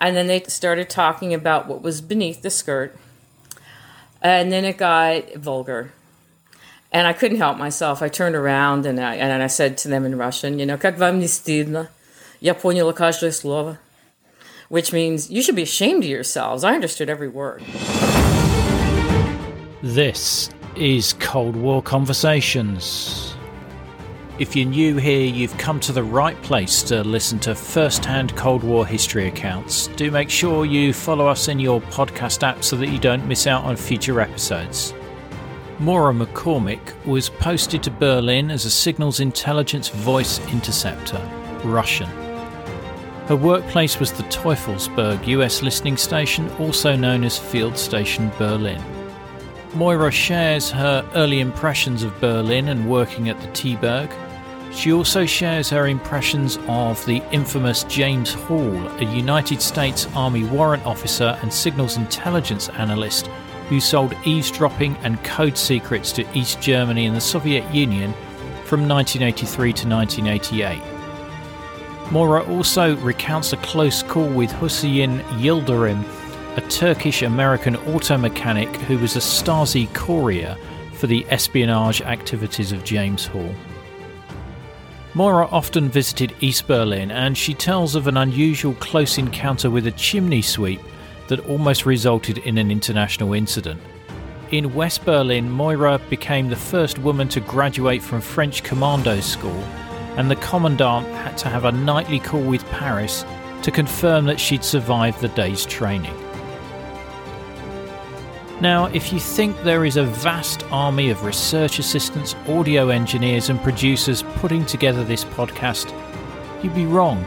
And then they started talking about what was beneath the skirt. And then it got vulgar. And I couldn't help myself. I turned around and I, and I said to them in Russian, you know, как вам не стыдно? Я поняла каждое слово. Which means, you should be ashamed of yourselves. I understood every word. This is Cold War Conversations. If you're new here, you've come to the right place to listen to first hand Cold War history accounts. Do make sure you follow us in your podcast app so that you don't miss out on future episodes. Maura McCormick was posted to Berlin as a signals intelligence voice interceptor, Russian. Her workplace was the Teufelsberg US listening station, also known as Field Station Berlin. Maura shares her early impressions of Berlin and working at the T-Berg. She also shares her impressions of the infamous James Hall, a United States Army warrant officer and signals intelligence analyst who sold eavesdropping and code secrets to East Germany and the Soviet Union from 1983 to 1988. Maura also recounts a close call with Hüseyin Yildirim, a Turkish American auto mechanic who was a Stasi courier for the espionage activities of James Hall. Maura often visited East Berlin and she tells of an unusual close encounter with a chimney sweep that almost resulted in an international incident. In West Berlin, Maura became the first woman to graduate from French commando school, and the commandant had to have a nightly call with Paris to confirm that she'd survived the day's training. Now, if you think there is a vast army of research assistants, audio engineers, and producers putting together this podcast, you'd be wrong.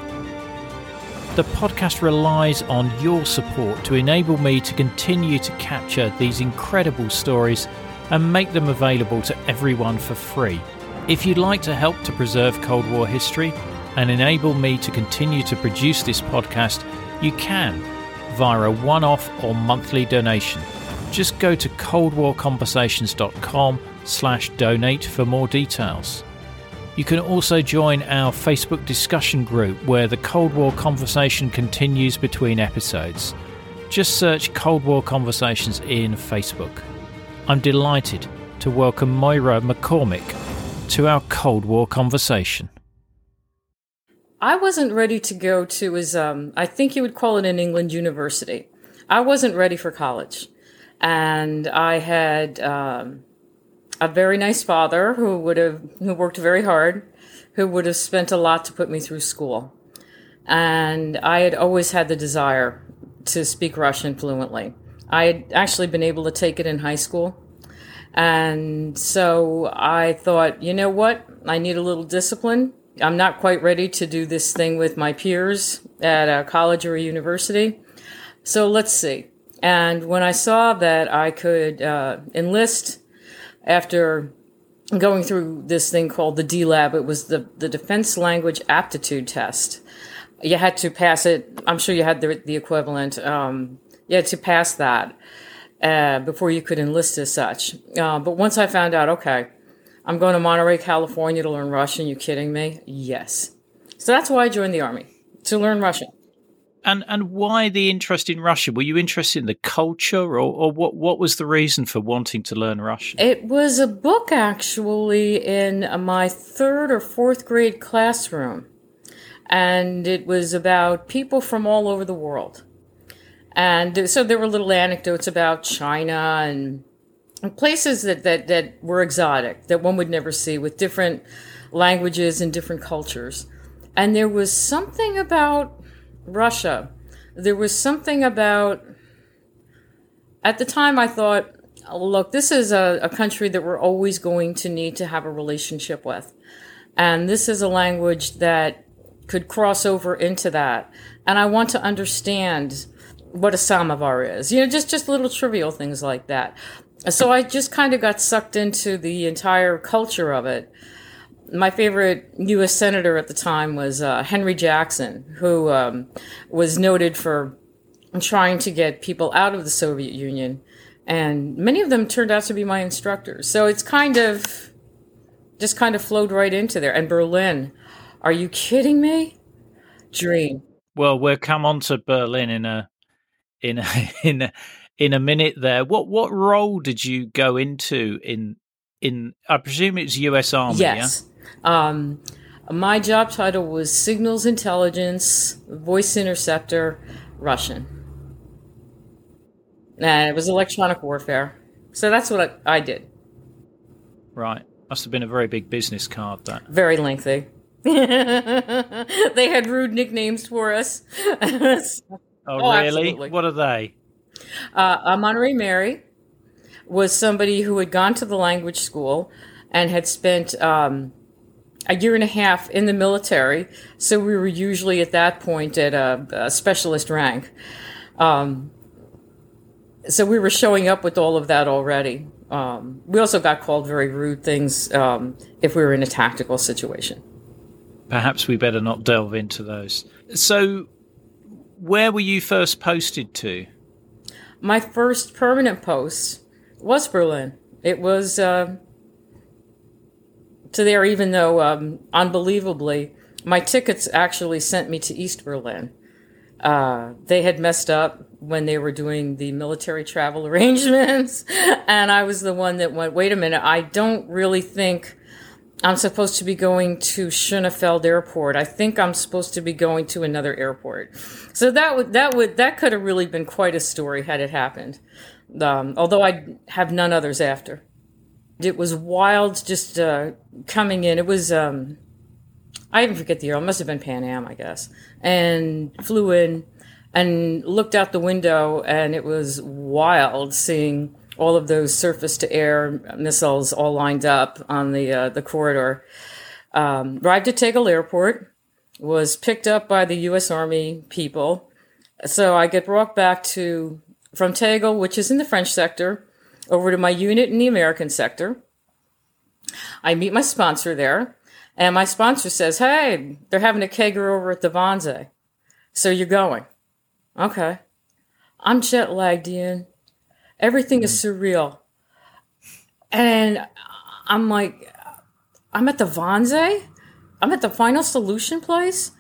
The podcast relies on your support to enable me to continue to capture these incredible stories and make them available to everyone for free. If you'd like to help to preserve Cold War history and enable me to continue to produce this podcast, you can via a one off or monthly donation just go to coldwarconversations.com slash donate for more details. You can also join our Facebook discussion group where the Cold War conversation continues between episodes. Just search Cold War Conversations in Facebook. I'm delighted to welcome Maura McCormick to our Cold War conversation. I wasn't ready to go to his, um, I think you would call it an England university. I wasn't ready for college and I had um, a very nice father who would have who worked very hard, who would have spent a lot to put me through school, and I had always had the desire to speak Russian fluently. I had actually been able to take it in high school. And so I thought, you know what? I need a little discipline. I'm not quite ready to do this thing with my peers at a college or a university. So let's see. And when I saw that I could uh, enlist after going through this thing called the DLAB, it was the, the Defense Language Aptitude Test. You had to pass it. I'm sure you had the, the equivalent. Um, you had to pass that uh, before you could enlist as such. Uh, but once I found out, okay, I'm going to Monterey, California to learn Russian. You kidding me? Yes. So that's why I joined the army to learn Russian. And and why the interest in Russia? Were you interested in the culture, or, or what? What was the reason for wanting to learn Russian? It was a book actually in my third or fourth grade classroom, and it was about people from all over the world. And so there were little anecdotes about China and places that, that, that were exotic that one would never see with different languages and different cultures. And there was something about Russia. There was something about, at the time, I thought, look, this is a, a country that we're always going to need to have a relationship with. And this is a language that could cross over into that. And I want to understand what a samovar is. You know, just, just little trivial things like that. So I just kind of got sucked into the entire culture of it my favorite U.S. senator at the time was uh, Henry Jackson, who um, was noted for trying to get people out of the Soviet Union, and many of them turned out to be my instructors. So it's kind of just kind of flowed right into there. And Berlin, are you kidding me? Dream. Well, we'll come on to Berlin in a in a, in a, in a minute. There, what what role did you go into in in? I presume it's U.S. Army. Yes. Yeah? Um, my job title was signals intelligence, voice interceptor, Russian. And it was electronic warfare. So that's what I, I did. Right. Must have been a very big business card, that. Very lengthy. they had rude nicknames for us. oh, oh, really? Absolutely. What are they? Uh, uh, Monterey Mary was somebody who had gone to the language school and had spent um, a year and a half in the military. So we were usually at that point at a, a specialist rank. Um, so we were showing up with all of that already. Um, we also got called very rude things um, if we were in a tactical situation. Perhaps we better not delve into those. So, where were you first posted to? My first permanent post was Berlin. It was uh, to there, even though, um, unbelievably, my tickets actually sent me to East Berlin. Uh, they had messed up when they were doing the military travel arrangements, and I was the one that went, wait a minute, I don't really think I'm supposed to be going to Schönefeld Airport. I think I'm supposed to be going to another airport. So that would that would that could have really been quite a story had it happened. Um, although I have none others after. It was wild, just uh, coming in. It was um, I even forget the year. It must have been Pan Am, I guess. And flew in and looked out the window, and it was wild seeing all of those surface to air missiles all lined up on the uh, the corridor. Um, arrived at Tegel Airport, was picked up by the U.S. Army people. So I get brought back to from Tegel, which is in the French sector, over to my unit in the American sector. I meet my sponsor there, and my sponsor says, "Hey, they're having a kegger over at the Wannsee, so you're going." Okay, I'm jet lagged, Ian. Everything is mm. surreal. And I'm like, I'm at the Wannsee? I'm at the Final Solution place?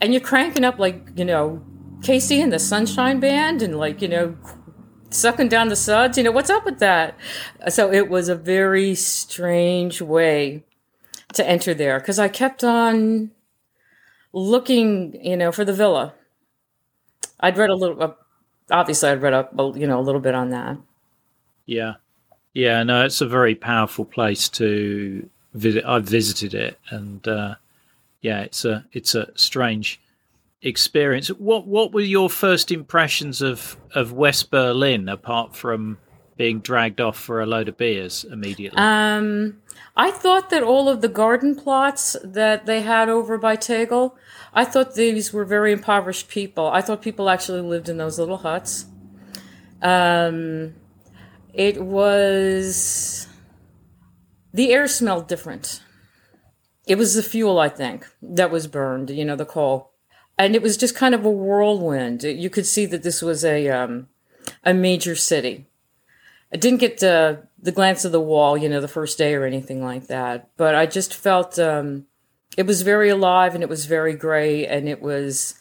And you're cranking up like, you know, KC and the Sunshine Band and like, you know, sucking down the suds. You know, what's up with that? So it was a very strange way to enter there because I kept on looking, you know, for the villa. I'd read a little, obviously I'd read up, you know, a little bit on that. Yeah, yeah, no, it's a very powerful place to visit. I've visited it, and uh, yeah, it's a it's a strange experience. What what were your first impressions of of West Berlin, apart from being dragged off for a load of beers immediately? Um, I thought that all of the garden plots that they had over by Tegel I thought these were very impoverished people. I thought people actually lived in those little huts. Um, it was. The air smelled different. It was the fuel, I think, that was burned, you know, the coal. And it was just kind of a whirlwind. You could see that this was a, um, a major city. I didn't get the, the glance of the wall, you know, the first day or anything like that, but I just felt um, it was very alive and it was very gray and it was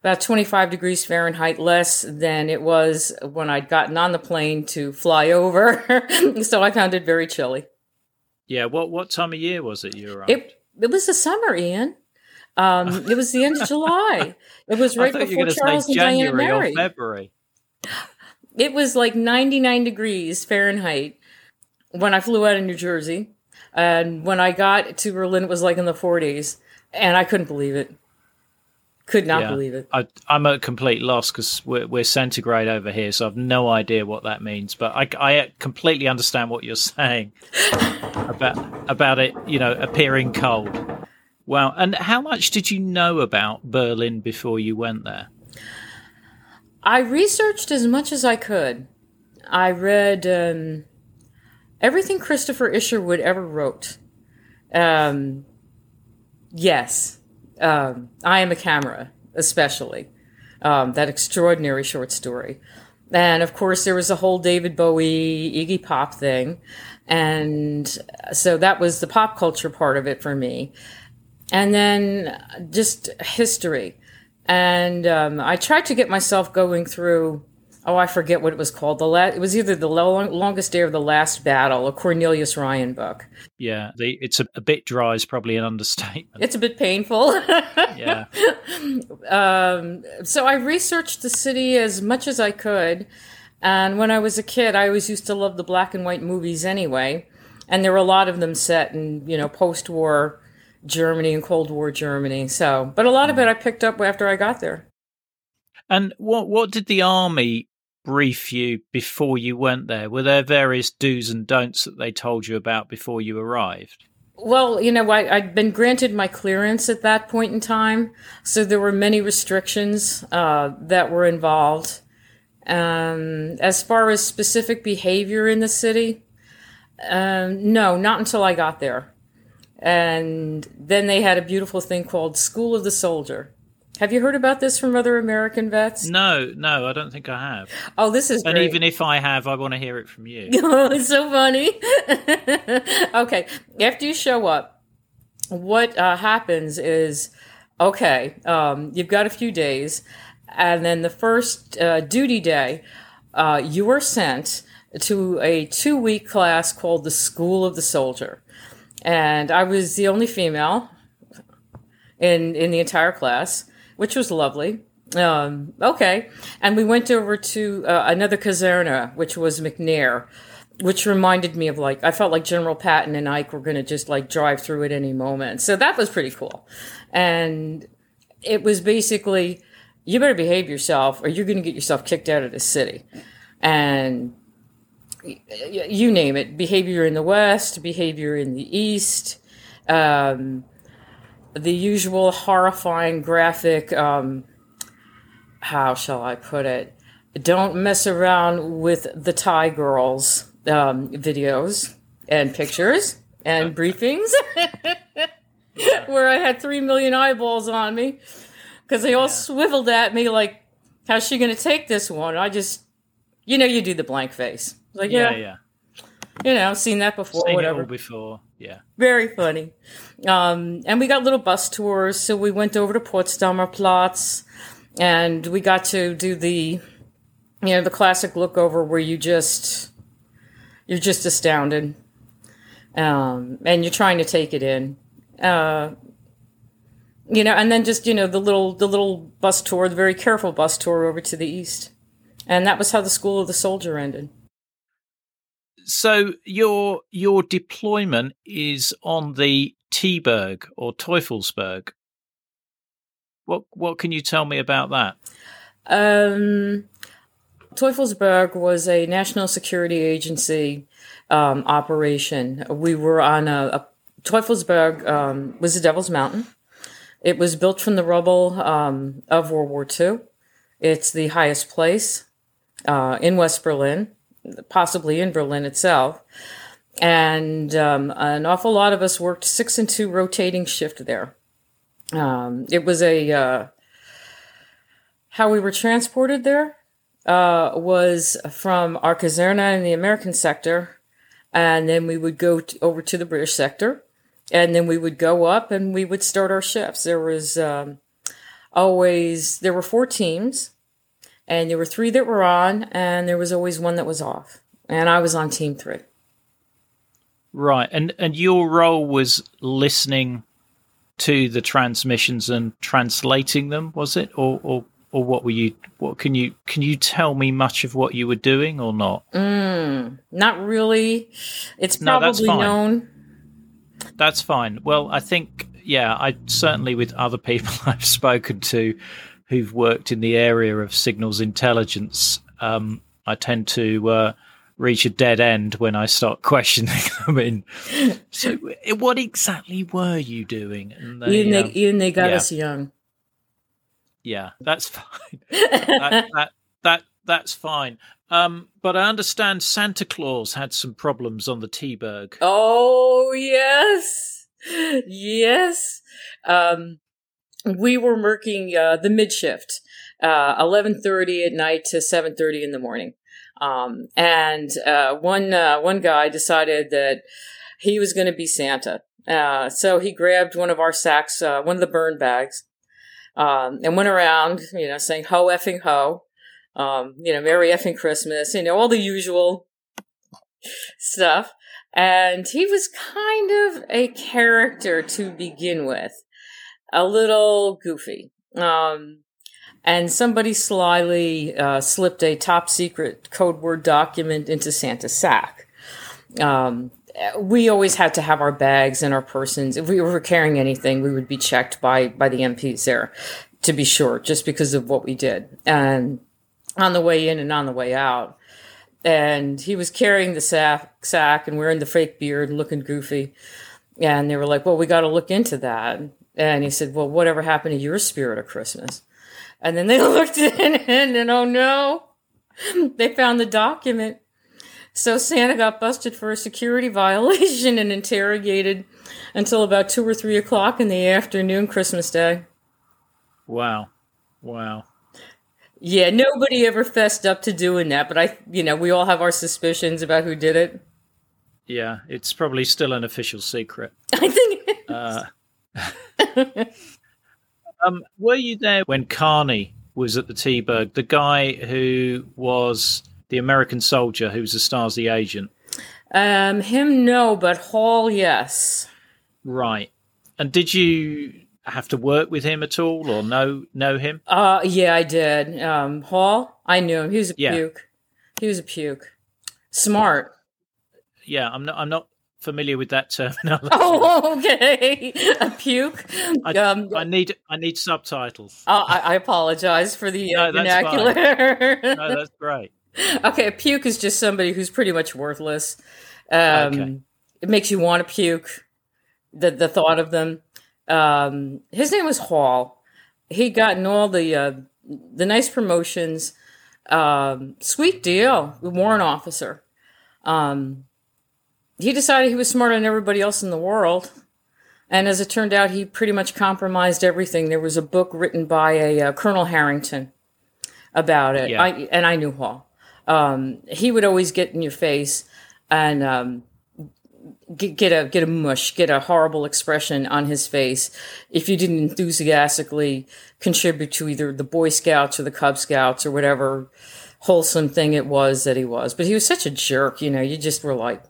about 25 degrees Fahrenheit less than it was when I'd gotten on the plane to fly over. so I found it very chilly. Yeah, what what time of year was it you arrived? It it was the summer, Ian. Um, it was the end of July. It was right before Charles and Diana married. February. It was like 99 degrees Fahrenheit when I flew out of New Jersey. And when I got to Berlin, it was like in the 40s, and I couldn't believe it. Could not yeah. believe it. I, am at complete loss because we're, we're, centigrade over here, so I've no idea what that means. But I, I completely understand what you're saying about about it, you know, appearing cold. Wow! And how much did you know about Berlin before you went there? I researched as much as I could. I read um, everything Christopher Isherwood ever wrote. Um, yes, um, I am a camera, especially um, that extraordinary short story. And of course, there was a whole David Bowie, Iggy Pop thing. And so that was the pop culture part of it for me. And then just history. and um, I tried to get myself going through. Oh, I forget what it was called. The la- it was either the long- longest day or the last battle, a Cornelius Ryan book. Yeah, the, it's a, a, bit dry is probably an understatement. It's a bit painful. yeah. Um, so I researched the city as much as I could, and when I was a kid, I always used to love the black and white movies anyway, and there were a lot of them set in you know post-war Germany and Cold War Germany. So, but a lot of it I picked up after I got there. And what what did the army brief you before you went there? Were there various do's and don'ts that they told you about before you arrived? Well, you know, I, had been granted my clearance at that point in time, so there were many restrictions uh, that were involved. Um, as far as specific behavior in the city, um, no, not until I got there. And then they had a beautiful thing called School of the Soldier. Have you heard about this from other American vets? No, no, I don't think I have. Oh, this is and great. even if I have, I want to hear it from you. oh, it's so funny. okay, after you show up, what uh, happens is okay, um, you've got a few days, and then the first uh, duty day, uh, you are sent to a two week class called the School of the Soldier. And I was the only female in, in the entire class, which was lovely. Um, okay. And we went over to uh, another caserna, which was McNair, which reminded me of like, I felt like General Patton and Ike were going to just like drive through at any moment. So that was pretty cool. And it was basically, you better behave yourself or you're going to get yourself kicked out of the city. And you name it behavior in the west behavior in the east um, the usual horrifying graphic um, how shall i put it don't mess around with the thai girls um, videos and pictures and briefings where i had three million eyeballs on me because they all yeah. swiveled at me like how's she going to take this one i just you know you do the blank face like, yeah, yeah. yeah. You know, seen that before, seen whatever. before, yeah. Very funny. Um, and we got little bus tours, so we went over to Potsdamer Platz, and we got to do the, you know, the classic look over where you just, you're just astounded, um, and you're trying to take it in. Uh, you know, and then just you know the little the little bus tour, the very careful bus tour over to the east, and that was how the School of the Soldier ended so your your deployment is on the T-Berg or Teufelsberg. What what can you tell me about that? Um, Teufelsberg was a national security agency um, operation. We were on a, a Teufelsberg um, was the Devil's Mountain. It was built from the rubble um, of World War II. It's the highest place uh, in West Berlin possibly in Berlin itself. And um, an awful lot of us worked six and two rotating shift there. Um, it was a uh, how we were transported there uh, was from our caserna in the American sector, and then we would go to, over to the British sector, and then we would go up and we would start our shifts. There was um, always there were four teams, and there were three that were on, and there was always one that was off. And I was on team three. Right, and and your role was listening to the transmissions and translating them, was it, or or or what were you? What can you can you tell me much of what you were doing or not? Mm, not really. It's probably no, known. That's fine. Well, I think yeah, I certainly with other people I've spoken to who've worked in the area of signals intelligence, um, I tend to uh, reach a dead end when I start questioning them. In so, what exactly were you doing? They, they, um, Ian, they got yeah. us young. Yeah, that's fine. that, that, that that's fine. Um, but I understand Santa Claus had some problems on the T-Berg. Oh yes, yes. Um, we were working uh, the mid shift, uh, eleven thirty at night to seven thirty in the morning, um, and uh, one uh, one guy decided that he was going to be Santa. Uh, so he grabbed one of our sacks, uh, one of the burn bags, um, and went around, you know, saying "ho effing ho," um, you know, "Merry effing Christmas," you know, all the usual stuff. And he was kind of a character to begin with, a little goofy. Um, and somebody slyly uh, slipped a top secret code word document into Santa's sack. Um, we always had to have our bags and our persons. If we were carrying anything, we would be checked by by the MPs there to be sure, just because of what we did. And on the way in and on the way out. And he was carrying the sack, sack and wearing the fake beard and looking goofy. And they were like, well, we got to look into that. And he said, well, whatever happened to your spirit of Christmas? And then they looked in and, and oh no, they found the document. So Santa got busted for a security violation and interrogated until about two or three o'clock in the afternoon, Christmas Day. Wow. Wow. Yeah, nobody ever fessed up to doing that, but I, you know, we all have our suspicions about who did it. Yeah, it's probably still an official secret. I think. Uh, um, were you there when Carney was at the T-Berg? The guy who was the American soldier who was a Stasi agent. Um, him no, but Hall yes. Right. And did you have to work with him at all, or know know him? Uh, yeah, I did. Um, Hall, I knew him. He was a yeah. puke. He was a puke. Smart. Yeah, I'm not. I'm not familiar with that terminology. Oh, okay. A puke. I, um, I need I need subtitles. Uh, I, I, apologize for the uh, no, vernacular. no, that's great. Okay, a puke is just somebody who's pretty much worthless. Um, okay. It makes you want to puke. The the thought of them. Um, his name was Hall. He'd gotten all the uh, the nice promotions. Um, sweet deal, warrant officer. Um, he decided he was smarter than everybody else in the world. And as it turned out, he pretty much compromised everything. There was a book written by a uh, Colonel Herrington about it. Yeah. I, and I knew Hall. Um, he would always get in your face and um, get, get, a get a mush, get a horrible expression on his face if you didn't enthusiastically contribute to either the Boy Scouts or the Cub Scouts or whatever wholesome thing it was that he was. But he was such a jerk, you know. You just were like,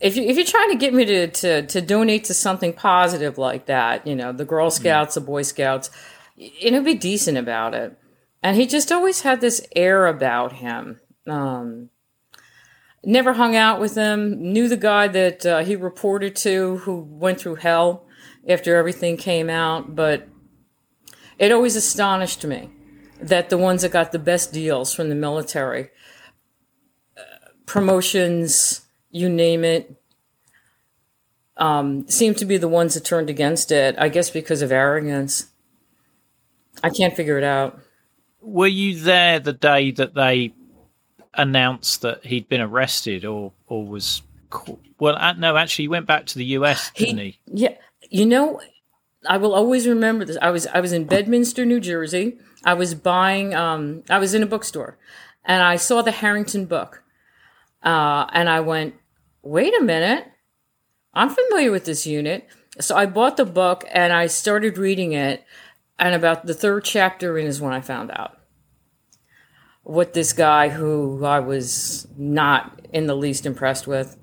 if you if you're trying to get me to to to donate to something positive like that, you know, the Girl hmm. Scouts, the Boy Scouts, you know, be decent about it. And he just always had this air about him. Um, never hung out with him. Knew the guy that uh, he reported to, who went through hell after everything came out. But it always astonished me that the ones that got the best deals from the military, uh, promotions you name it, um, seem to be the ones that turned against it. I guess because of arrogance. I can't figure it out. Were you there the day that they announced that he'd been arrested, or or was? Well, uh, no, actually, he went back to the U.S. Didn't he? he? Yeah, you know, I will always remember this. I was I was in Bedminster, New Jersey. I was buying. Um, I was in a bookstore, and I saw the Herrington book, uh, and I went, wait a minute, I'm familiar with this unit. So I bought the book and I started reading it. And about the third chapter in is when I found out what this guy who I was not in the least impressed with.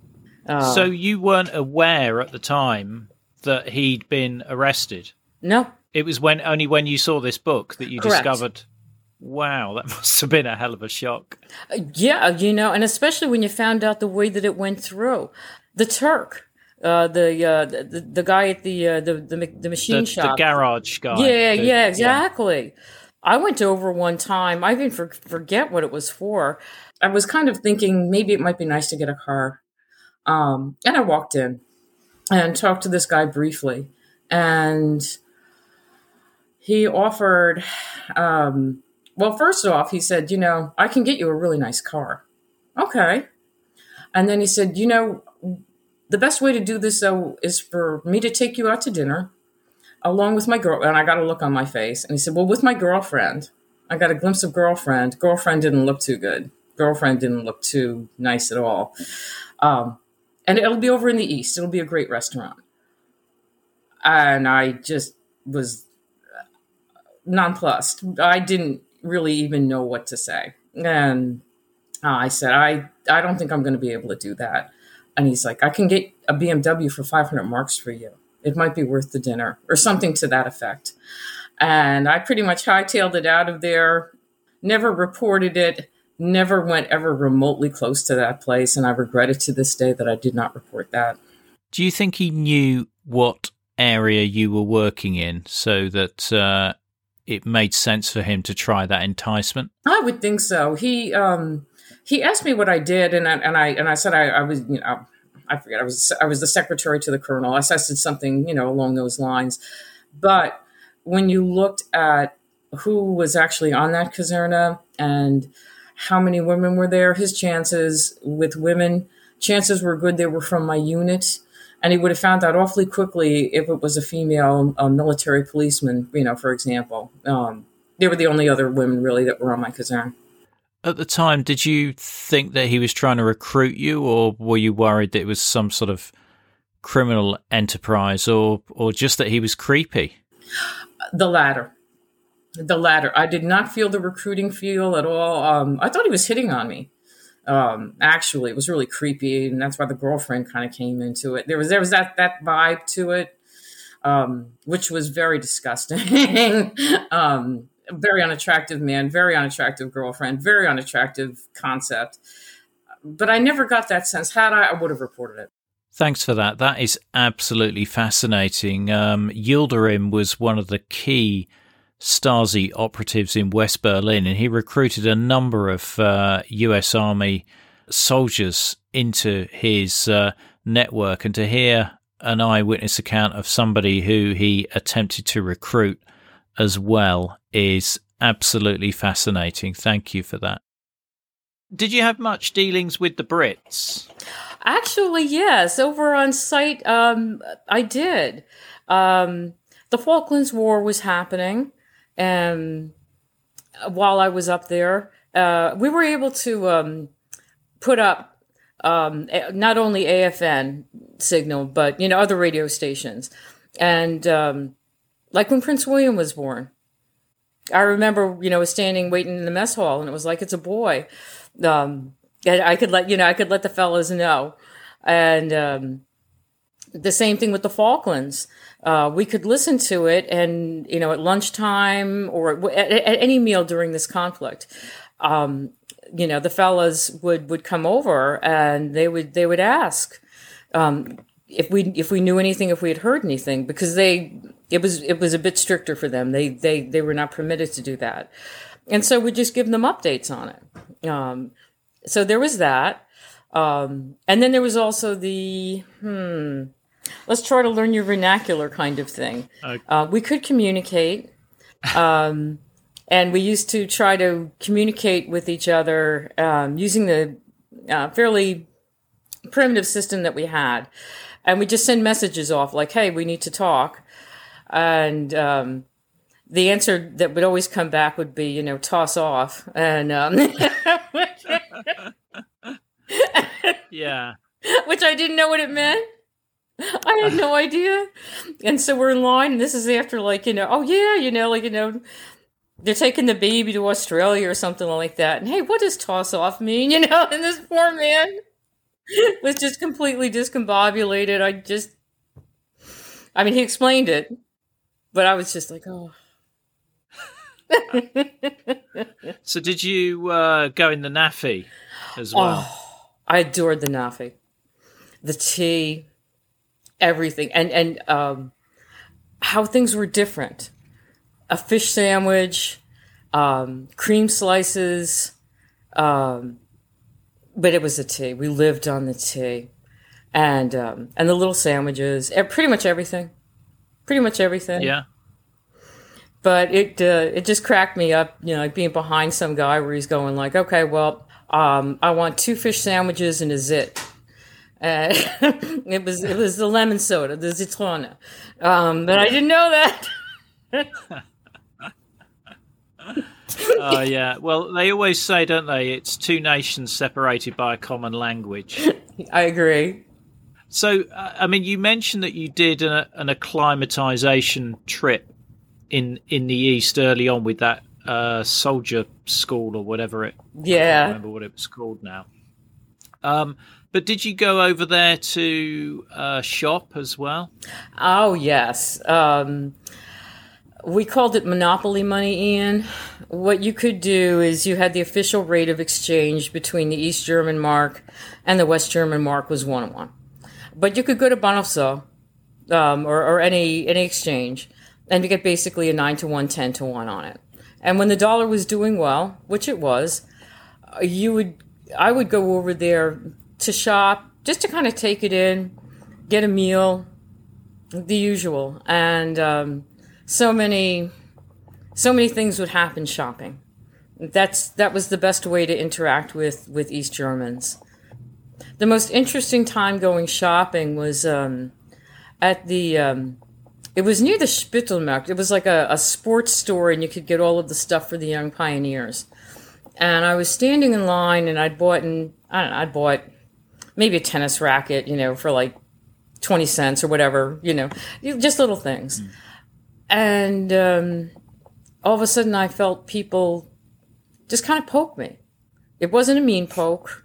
Uh, so you weren't aware at the time that he'd been arrested? No. It was when only when you saw this book that you Correct. discovered Wow, that must have been a hell of a shock. Yeah, you know, and especially when you found out the way that it went through. The Turk, uh, the, uh, the the guy at the uh, the, the, the machine the, shop, the garage guy. Yeah, the, yeah, exactly. Yeah. I went over one time. I even for, forget what it was for. I was kind of thinking maybe it might be nice to get a car, um, and I walked in and talked to this guy briefly, and he offered. Um, well, first off, he said, you know, I can get you a really nice car. Okay. And then he said, you know, the best way to do this though is for me to take you out to dinner along with my girl. And I got a look on my face. And he said, well, with my girlfriend. I got a glimpse of girlfriend. Girlfriend didn't look too good. Girlfriend didn't look too nice at all. Um, and it'll be over in the East. It'll be a great restaurant. And I just was nonplussed. I didn't really even know what to say. And uh, I said, I, I don't think I'm going to be able to do that. And he's like, I can get a BMW for 500 marks for you. It might be worth the dinner or something to that effect. And I pretty much hightailed it out of there, never reported it, never went ever remotely close to that place. And I regret it to this day that I did not report that. Do you think he knew what area you were working in so that uh, it made sense for him to try that enticement? I would think so. He um, he asked me what I did, and I, and I and I said I, I was you know I forget I was I was the secretary to the colonel. I said something you know along those lines, but when you looked at who was actually on that caserna and how many women were there, his chances with women chances were good. They were from my unit and he would have found out awfully quickly if it was a female a military policeman, you know, for example. Um, they were the only other women really that were on my caserne. At the time, did you think that he was trying to recruit you, or were you worried that it was some sort of criminal enterprise, or or just that he was creepy? The latter. The latter. I did not feel the recruiting feel at all. Um, I thought he was hitting on me um actually it was really creepy and that's why the girlfriend kind of came into it. There was there was that that vibe to it um which was very disgusting. Um very unattractive man very unattractive girlfriend very unattractive concept. But i never got that sense. Had i i would have reported it. Thanks for that. That is absolutely fascinating. Um, Yildirim was one of the key Stasi operatives in West Berlin, and he recruited a number of uh, U.S. Army soldiers into his uh, network. And to hear an eyewitness account of somebody who he attempted to recruit as well is absolutely fascinating. Thank you for that. Did you have much dealings with the Brits? Actually, yes. Over on site, um, I did. Um, the Falklands War was happening and while I was up there, uh, we were able to um, put up um, not only AFN signal, but you know other radio stations, and um, like when Prince William was born, I remember you know standing waiting in the mess hall, and it was like it's a boy. Um, I could let you know I could let the fellows know, and um, the same thing with the Falklands uh, we could listen to it and you know at lunchtime or at, at any meal during this conflict. Um, you know the fellas would would come over and they would they would ask um, if we if we knew anything if we had heard anything because they it was it was a bit stricter for them. They they they were not permitted to do that. And so we just give them updates on it. Um, so there was that. Um, and then there was also the hmm let's try to learn your vernacular kind of thing. Okay. Uh, we could communicate. Um, and we used to try to communicate with each other um, using the uh, fairly primitive system that we had. And we just send messages off like, hey, we need to talk. And um, the answer that would always come back would be, you know, toss off. And um, yeah. Which I didn't know what it meant. I had no idea. And so we're in line, and this is after, like, you know, oh, yeah, you know, like, you know, they're taking the baby to Australia or something like that. And hey, what does toss off mean? You know, and this poor man was just completely discombobulated. I just, I mean, he explained it, but I was just like, oh. so, did you uh, go in the NAAFI as well? Oh, I adored the NAAFI. The tea, everything and and um, how things were different. A fish sandwich, um, cream slices, um, but it was a tea. We lived on the tea, and um, and the little sandwiches, pretty much everything, pretty much everything. Yeah. But it uh, it just cracked me up, you know, like being behind some guy where he's going like, okay, well, um, I want two fish sandwiches and a zit uh, it was it was the lemon soda, the Zitrone, um, but I didn't know that. Oh yeah. Well, they always say, don't they? It's two nations separated by a common language. I agree. So, uh, I mean, you mentioned that you did an, an acclimatization trip in in the east early on with that uh, soldier school or whatever it. Yeah. I remember what it was called now. Um, but did you go over there to uh, shop as well? Oh yes. Um, we called it monopoly money, Ian. What you could do is you had the official rate of exchange between the East German mark and the West German mark was one on one. But you could go to Bahnhofszoo um, or, or any any exchange, and you get basically a nine to one, 10 to one on it. And when the dollar was doing well, which it was, uh, you would I would go over there to shop just to kind of take it in, get a meal, the usual, and um, so many so many things would happen shopping. That's that was the best way to interact with with East Germans. The most interesting time going shopping was um, at the um, it was near the Spittelmarkt. It was like a, a sports store, and you could get all of the stuff for the young pioneers. And I was standing in line, and I'd bought, and I don't know, I'd bought maybe a tennis racket, you know, for like twenty cents or whatever, you know, just little things. Mm. And um, all of a sudden, I felt people just kind of poke me. It wasn't a mean poke.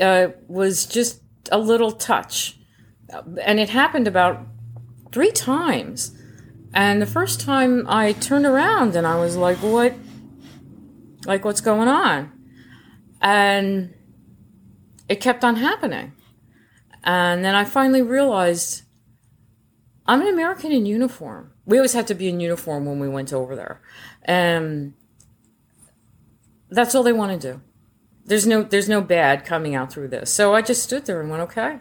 Uh, it was just a little touch, and it happened about three times. And the first time I turned around and I was like, what? Like, what's going on? And it kept on happening. And then I finally realized I'm an American in uniform. We always had to be in uniform when we went over there. And that's all they want to do. There's no there's no bad coming out through this. So I just stood there and went, okay.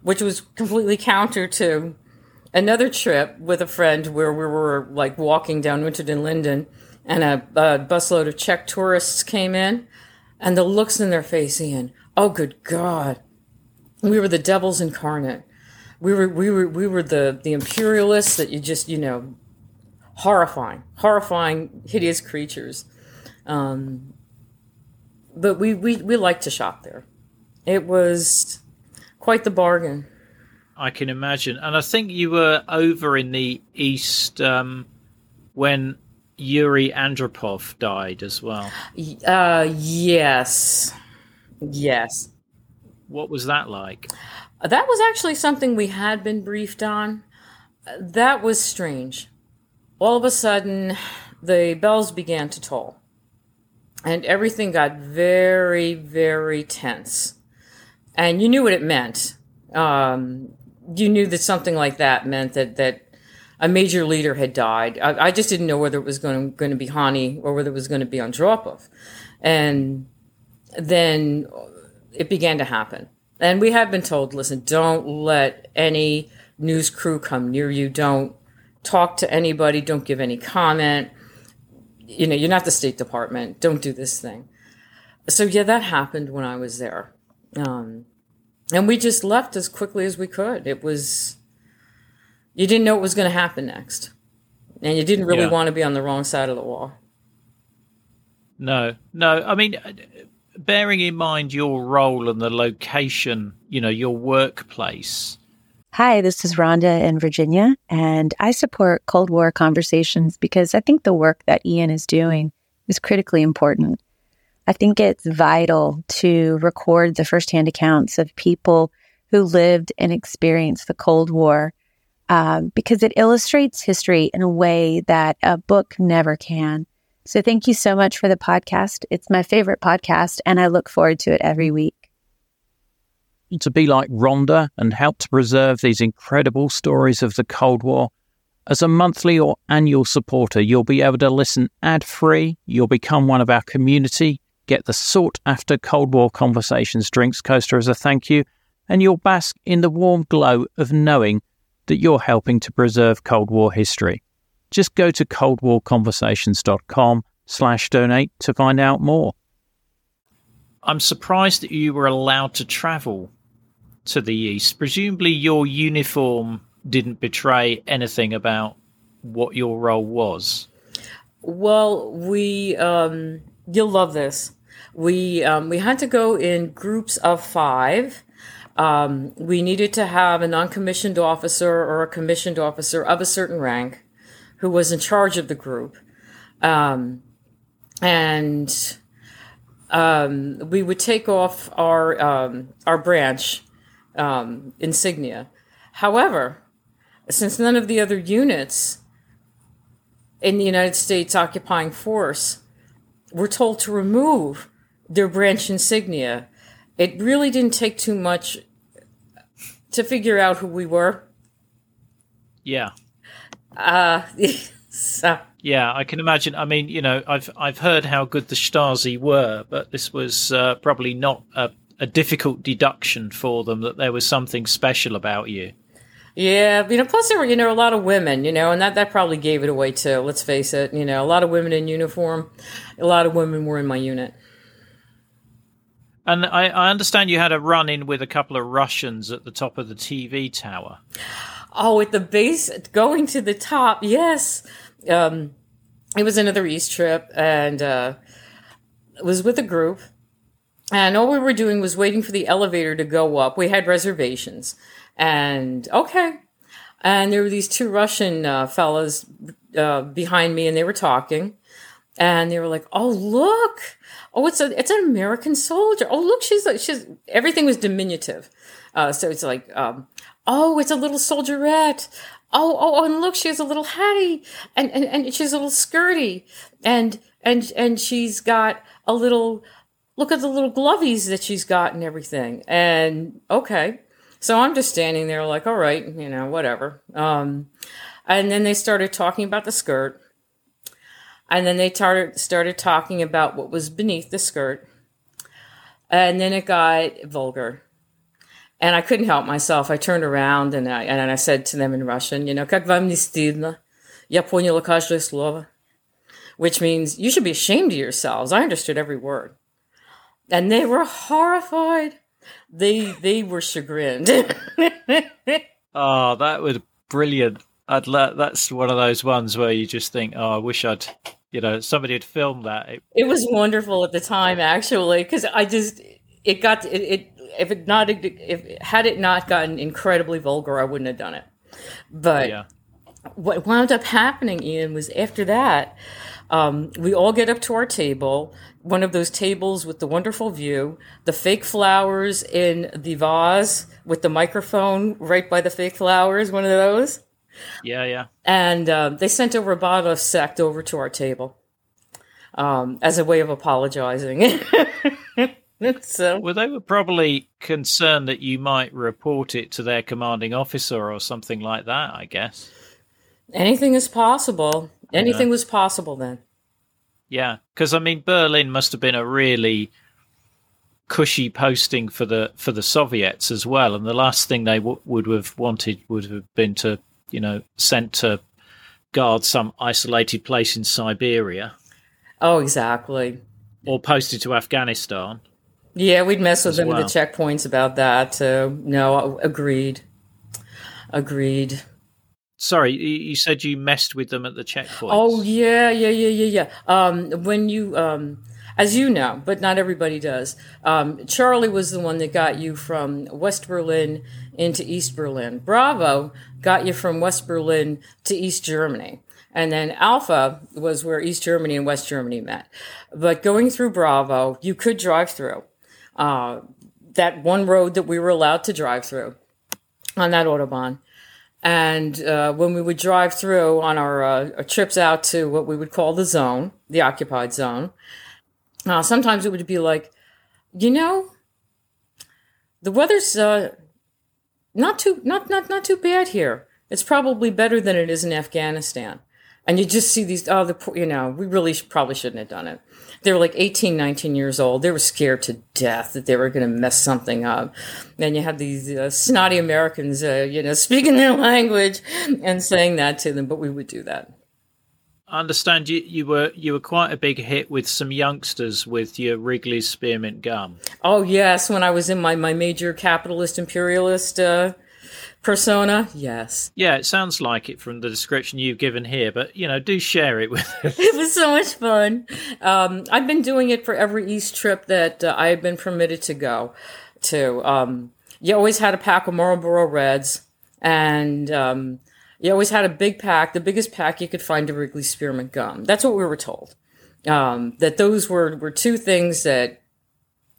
Which was completely counter to another trip with a friend where we were like walking down Unter den Linden and a, a busload of Czech tourists came in and the looks in their face, Ian, oh good God. We were the devils incarnate. We were we were we were the the imperialists that you just, you know, horrifying, horrifying, hideous creatures. Um, but we, we, we liked to shop there. It was quite the bargain. I can imagine. And I think you were over in the east um, when Yuri Andropov died as well. Uh, yes. Yes. What was that like? That was actually something we had been briefed on. That was strange. All of a sudden, the bells began to toll, and everything got very, very tense. And you knew what it meant. Um, you knew that something like that meant that that a major leader had died. I, I just didn't know whether it was going to, going to be Hani or whether it was going to be Andropov. And then it began to happen. And we had been told, listen, don't let any news crew come near you. Don't talk to anybody. Don't give any comment. You know, you're not the State Department. Don't do this thing. So yeah, that happened when I was there. Um, and we just left as quickly as we could. It was, you didn't know what was going to happen next. And you didn't really yeah. want to be on the wrong side of the wall. No, no. I mean, bearing in mind your role and the location, you know, your workplace. Hi, this is Rhonda in Virginia, and I support Cold War conversations because I think the work that Ian is doing is critically important. I think it's vital to record the firsthand accounts of people who lived and experienced the Cold War um, because it illustrates history in a way that a book never can. So, thank you so much for the podcast. It's my favorite podcast, and I look forward to it every week. To be like Rhonda and help to preserve these incredible stories of the Cold War, as a monthly or annual supporter, you'll be able to listen ad free. You'll become one of our community Get the sought after Cold War Conversations drinks coaster as a thank you, and you'll bask in the warm glow of knowing that you're helping to preserve Cold War history. Just go to coldwarconversations.com slash donate to find out more. I'm surprised that you were allowed to travel to the east. Presumably your uniform didn't betray anything about what your role was. Well, we um, You'll love this. We um, we had to go in groups of five. Um, we needed to have a non-commissioned officer or a commissioned officer of a certain rank who was in charge of the group. Um, and um, we would take off our um, our branch um, insignia. However, since none of the other units in the United States occupying force were told to remove their branch insignia, it really didn't take too much to figure out who we were. Yeah. Uh, so. Yeah, I can imagine. I mean, you know, I've I've heard how good the Stasi were, but this was uh, probably not a, a difficult deduction for them that there was something special about you. Yeah, you know, plus there were, you know, a lot of women, you know, and that, that probably gave it away too. Let's face it, you know, a lot of women in uniform, a lot of women were in my unit. And I, I understand you had a run in with a couple of Russians at the top of the TV tower. Oh, at the base, going to the top, yes. Um, it was another East trip, and uh, was with a group. And all we were doing was waiting for the elevator to go up. We had reservations. And okay. And there were these two Russian uh, fellas uh, behind me, and they were talking. And they were like, "Oh, look! Oh, it's a it's an American soldier. Oh, look, she's like she's everything was diminutive. Uh, so it's like, um, oh, it's a little soldierette. Oh, oh, oh, and look, she has a little hattie, and and and she's a little skirty, and and and she's got a little. Look at the little glovies that she's got and everything. And okay, so I'm just standing there like, all right, you know, whatever. Um, and then they started talking about the skirt. And then they started started talking about what was beneath the skirt. And then it got vulgar. And I couldn't help myself. I turned around and I, and I said to them in Russian, you know, как вам не стыдно? Я поняла каждое слово. Which means, you should be ashamed of yourselves. I understood every word and they were horrified. They they were chagrined. oh, that was brilliant. I'd let, that's one of those ones where you just think, oh, I wish I'd, you know, somebody had filmed that. It, it was wonderful at the time, actually, because I just it got it, it if it not if had it not gotten incredibly vulgar, I wouldn't have done it. But yeah. what wound up happening, Ian, was after that, um, we all get up to our table one of those tables with the wonderful view, the fake flowers in the vase with the microphone right by the fake flowers, one of those. Yeah, yeah. And uh, they sent over a bottle of Sekt over to our table um, as a way of apologizing. well, they were probably concerned that you might report it to their commanding officer or something like that, I guess. Anything is possible. Anything yeah. was possible then. Yeah, because I mean, Berlin must have been a really cushy posting for the for the Soviets as well, and the last thing they w- would have wanted would have been to, you know, sent to guard some isolated place in Siberia. Oh, exactly. Or posted to Afghanistan. Yeah, we'd mess with them well. the checkpoints about that. So no, agreed. Agreed. Sorry, you said you messed with them at the checkpoints. Oh yeah, yeah, yeah, yeah, yeah. Um, when you, um, as you know, but not everybody does. Um, Charlie was the one that got you from West Berlin into East Berlin. Bravo got you from West Berlin to East Germany. And then Alpha was where East Germany and West Germany met. But going through Bravo, you could drive through uh, that one road that we were allowed to drive through on that Autobahn. And uh, when we would drive through on our, uh, our, trips out to what we would call the zone, the occupied zone, uh, sometimes it would be like, you know, the weather's uh, not too not not not too bad here. It's probably better than it is in Afghanistan. And you just see these, oh, the, you know, we really probably shouldn't have done it they were like 18, 19 years old. They were scared to death that they were going to mess something up. And you have these uh, snotty Americans, uh, you know, speaking their language and saying that to them, but we would do that. I understand you, you were you were quite a big hit with some youngsters with your Wrigley's spearmint gum. Oh yes, when I was in my, my major capitalist imperialist uh, persona yes yeah it sounds like it from the description you've given here but you know do share it with us it was so much fun um, i've been doing it for every east trip that uh, i've been permitted to go to um, you always had a pack of marlboro reds and um, You always had a big pack, the biggest pack you could find of Wrigley Spearmint gum. That's what we were told. Um, that those were, were two things that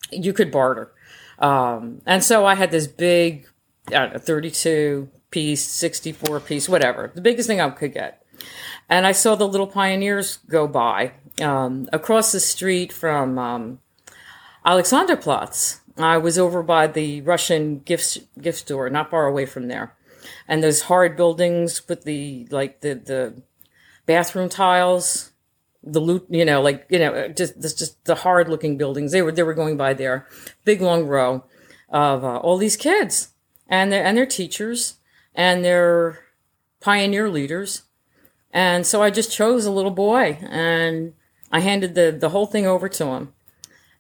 you could barter. Um, and so I had this big, know, 32 piece, 64 piece, whatever, the biggest thing I could get. And I saw the little pioneers go by um, across the street from um, Alexanderplatz. I was over by the Russian gift gift store, not far away from there, and those hard buildings with the like the the bathroom tiles, the loot, you know, like you know, just just, the hard looking buildings. They were they were going by there, big long row of uh, all these kids and their and their teachers and their pioneer leaders, and so I just chose a little boy and I handed the the whole thing over to him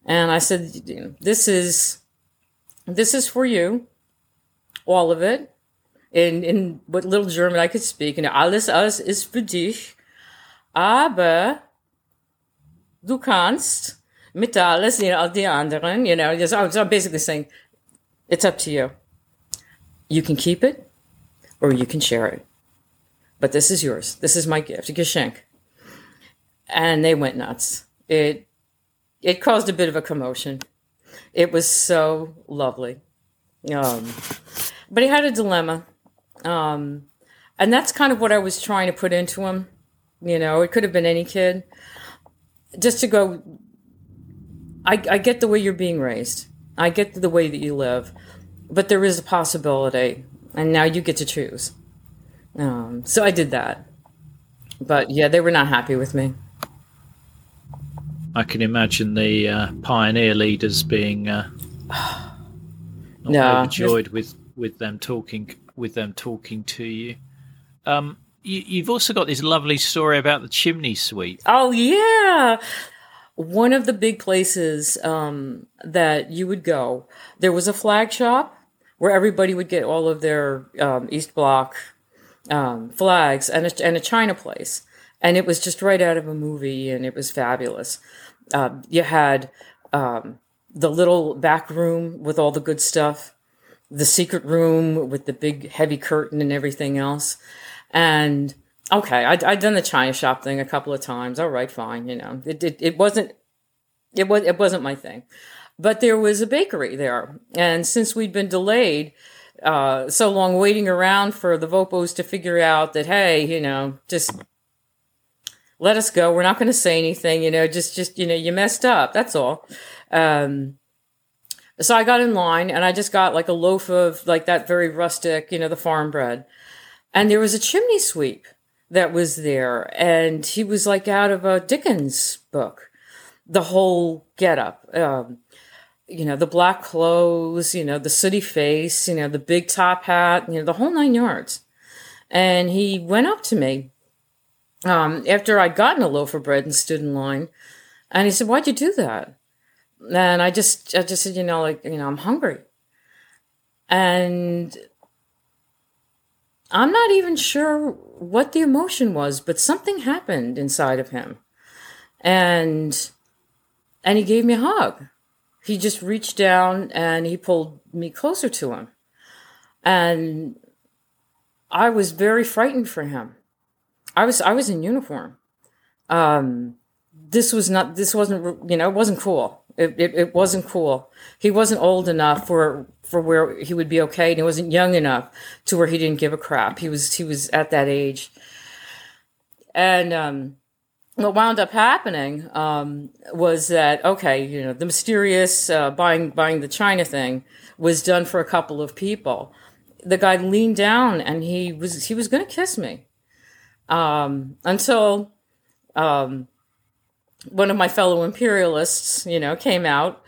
and I said, "This is this is for you, all of it." In in what little German I could speak, and alles alles ist für dich, aber du kannst mit alles, you know, die anderen, you know, so I'm basically saying, it's up to you. You can keep it, or you can share it. But this is yours. This is my gift, Geschenk. And they went nuts. It it caused a bit of a commotion. It was so lovely. Um, but he had a dilemma. Um, and that's kind of what I was trying to put into him. You know, it could have been any kid. Just to go, I, I get the way you're being raised, I get the way that you live, but there is a possibility, and now you get to choose. Um, so I did that. But yeah, they were not happy with me. I can imagine the uh, pioneer leaders being uh, not No, overjoyed with, with them talking with them talking to you. Um, you. You've also got this lovely story about the chimney sweep. Oh yeah. One of the big places um, that you would go, there was a flag shop where everybody would get all of their um, East Block um, flags and a, and a China place. And it was just right out of a movie and it was fabulous. Uh, you had um, the little back room with all the good stuff, the secret room with the big heavy curtain and everything else. And okay, I'd, I'd done the China shop thing a couple of times. All right, fine. You know, it, it, it wasn't, it was, it wasn't my thing, but there was a bakery there. And since we'd been delayed, uh, so long waiting around for the Vopos to figure out that, hey, you know, just let us go. We're not going to say anything, you know, just, just, you know, you messed up. That's all. Um, so I got in line and I just got like a loaf of like that very rustic, you know, the farm bread. And there was a chimney sweep that was there. And he was like out of a Dickens book, the whole getup. Um, you know, the black clothes, you know, the sooty face, you know, the big top hat, you know, the whole nine yards. And he went up to me um, after I'd gotten a loaf of bread and stood in line. And he said, Why'd you do that? And I just, I just said, you know, like, you know, I'm hungry. And I'm not even sure what the emotion was, but something happened inside of him. And, and he gave me a hug. He just reached down and he pulled me closer to him. And I was very frightened for him. I was, I was in uniform. Um, this was not, this wasn't, you know, it wasn't cool. It, it, it wasn't cool. He wasn't old enough for, for where he would be okay. And he wasn't young enough to where he didn't give a crap. He was, he was at that age. And, um, what wound up happening um, was that okay, you know, the mysterious uh, buying buying the China thing was done for a couple of people. The guy leaned down and he was he was going to kiss me um, until um, one of my fellow imperialists, you know, came out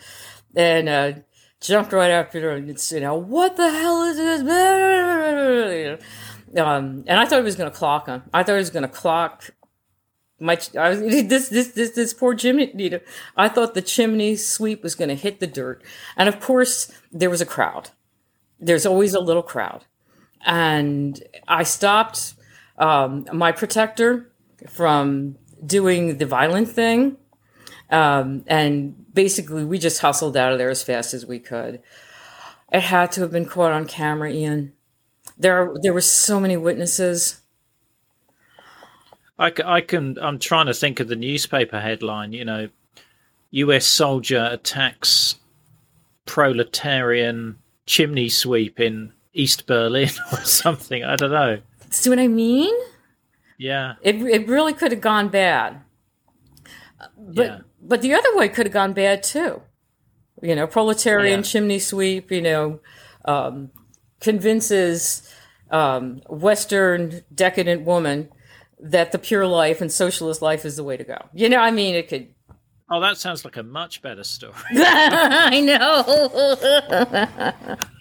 and uh, jumped right after her and you know, what the hell is this? Um, and I thought he was going to clock him. I thought he was going to clock my I this this this this poor chimney you I thought the chimney sweep was going to hit the dirt, and of course there was a crowd. There's always a little crowd, and I stopped um, my protector from doing the violent thing, um, and basically we just hustled out of there as fast as we could. It had to have been caught on camera, Ian. There there were so many witnesses I, I can. I'm trying to think of the newspaper headline. You know, U.S. soldier attacks proletarian chimney sweep in East Berlin or something. I don't know. See what I mean? Yeah. It it really could have gone bad. But Yeah. but the other way could have gone bad too. You know, proletarian Yeah. chimney sweep. You know, um, convinces um, Western decadent woman that the pure life and socialist life is the way to go. You know, I mean, it could. Oh, that sounds like a much better story. I know.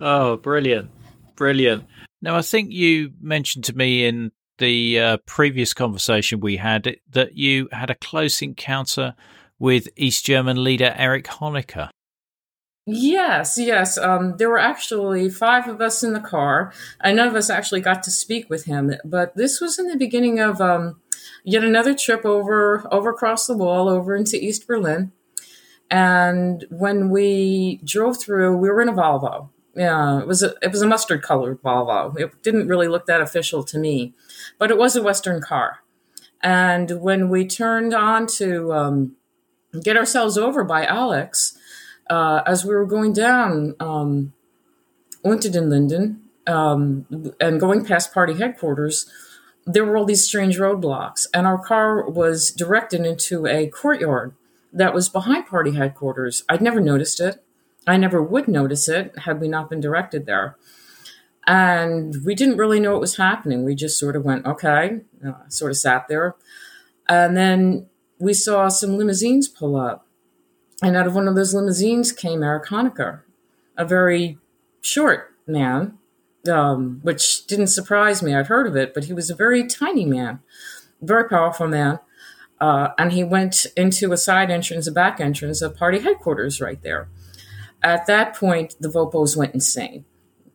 Oh, brilliant. Brilliant. Now, I think you mentioned to me in the uh, previous conversation we had that you had a close encounter with East German leader Erich Honecker. Yes, yes. Um, there were actually five of us in the car, and none of us actually got to speak with him. But this was in the beginning of um, yet another trip over over across the wall over into East Berlin. And when we drove through, we were in a Volvo. Yeah, it was a it was a mustard colored Volvo. It didn't really look that official to me, but it was a Western car. And when we turned on to um, get ourselves over by Alex, uh, as we were going down um, Linden um, and going past party headquarters, there were all these strange roadblocks, and our car was directed into a courtyard that was behind party headquarters. I'd never noticed it. I never would notice it had we not been directed there. And we didn't really know what was happening. We just sort of went, okay, uh, sort of sat there. And then we saw some limousines pull up. And out of one of those limousines came Erich Honecker, a very short man, um, which didn't surprise me. I'd heard of it, but he was a very tiny man, very powerful man. Uh, and he went into a side entrance, a back entrance of party headquarters right there. At that point, the Vopos went insane,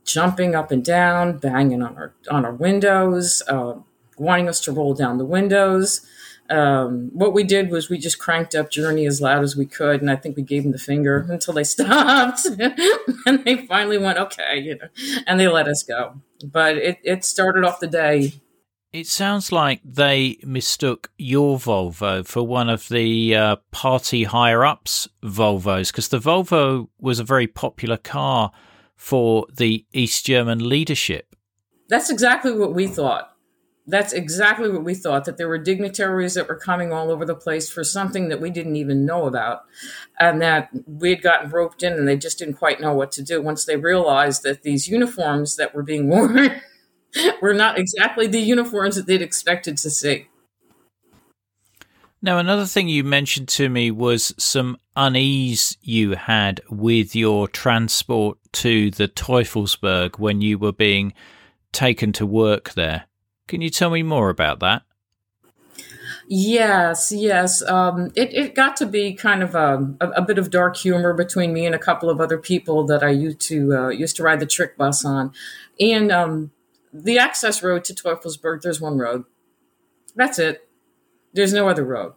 jumping up and down, banging on our on our windows, uh, wanting us to roll down the windows. Um, what we did was we just cranked up Journey as loud as we could, and I think we gave them the finger until they stopped, and they finally went okay, you know, and they let us go. But it, it started off the day It sounds like they mistook your Volvo for one of the uh, party higher ups Volvos because the Volvo was a very popular car for the East German leadership. That's exactly what we thought. That's exactly what we thought that there were dignitaries that were coming all over the place for something that we didn't even know about, and that we had gotten roped in and they just didn't quite know what to do once they realized that these uniforms that were being worn were not exactly the uniforms that they'd expected to see. Now, another thing you mentioned to me was some unease you had with your transport to the Teufelsberg when you were being taken to work there. Can you tell me more about that? Yes, yes. Um, it, it got to be kind of a, a, a bit of dark humor between me and a couple of other people that I used to uh, used to ride the trick bus on. And um, the access road to Teufelsberg, there's one road. That's it. There's no other road.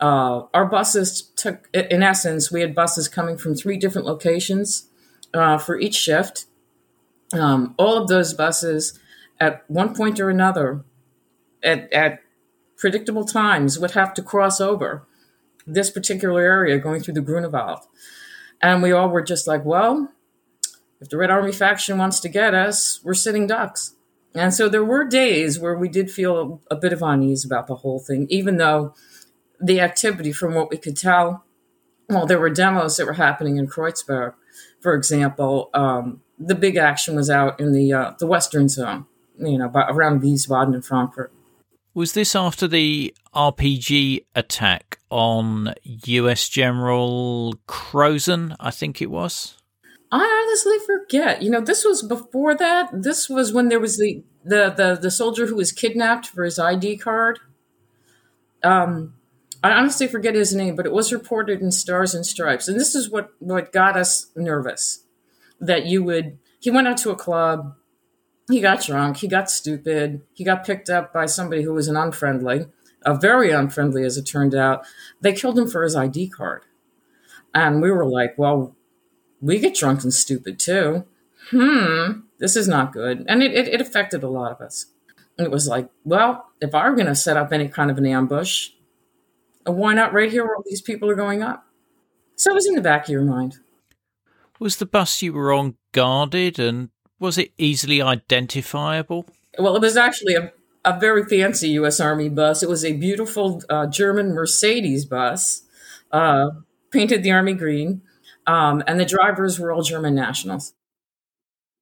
Uh, our buses took, in essence, we had buses coming from three different locations uh, for each shift. Um, all of those buses, at one point or another, at, at predictable times would have to cross over this particular area going through the Grunewald. And we all were just like, well, if the Red Army faction wants to get us, we're sitting ducks. And so there were days where we did feel a, bit of unease about the whole thing, even though the activity, from what we could tell, well, there were demos that were happening in Kreuzberg, for example. Um, the big action was out in the uh, the Western zone, you know, by, around Wiesbaden and Frankfurt. Was this after the RPG attack on US General Kroesen, I think it was? I honestly forget. You know, this was before that. This was when there was the the the, the soldier who was kidnapped for his ID card. Um, I honestly forget his name, but it was reported in Stars and Stripes, and this is what what got us nervous. That you would he went out to a club, he got drunk, he got stupid, he got picked up by somebody who was an unfriendly, a very unfriendly as it turned out. They killed him for his ID card, and we were like, well we get drunk and stupid too. Hmm, this is not good. And it, it, it affected a lot of us. it was like, well, if I were going to set up any kind of an ambush, why not right here where all these people are going up? So it was in the back of your mind. Was the bus you were on guarded and was it easily identifiable? Well, it was actually a, a very fancy U.S. Army bus. It was a beautiful uh, German Mercedes bus, uh, painted the Army green, um, and the drivers were all German nationals.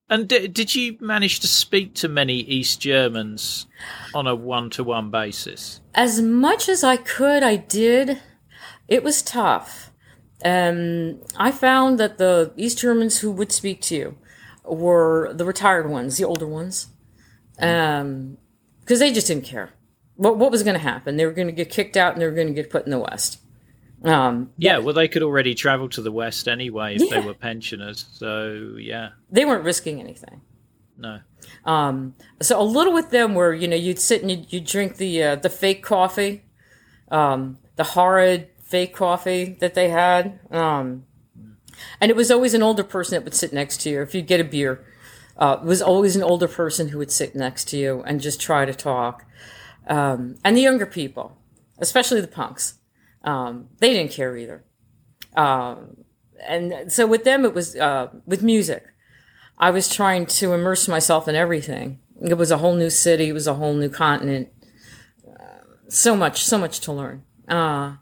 And d- did you manage to speak to many East Germans on a one to one basis? As much as I could, I did. It was tough. Um, I found that the East Germans who would speak to you were the retired ones, the older ones, because um, they just didn't care what what was going to happen. They were going to get kicked out and they were going to get put in the West. Um, yeah, well, they could already travel to the West anyway if yeah. they were pensioners. So yeah, they weren't risking anything. No. Um, so a little with them, where you know you'd sit and you'd, you'd drink the uh, the fake coffee, um, the horrid fake coffee that they had. Um, and it was always an older person that would sit next to you. If you'd get a beer, uh, it was always an older person who would sit next to you and just try to talk. Um, and the younger people, especially the punks, um, they didn't care either. Um, and so with them, it was uh, with music. I was trying to immerse myself in everything. It was a whole new city. It was a whole new continent. Uh, so much, so much to learn. Uh,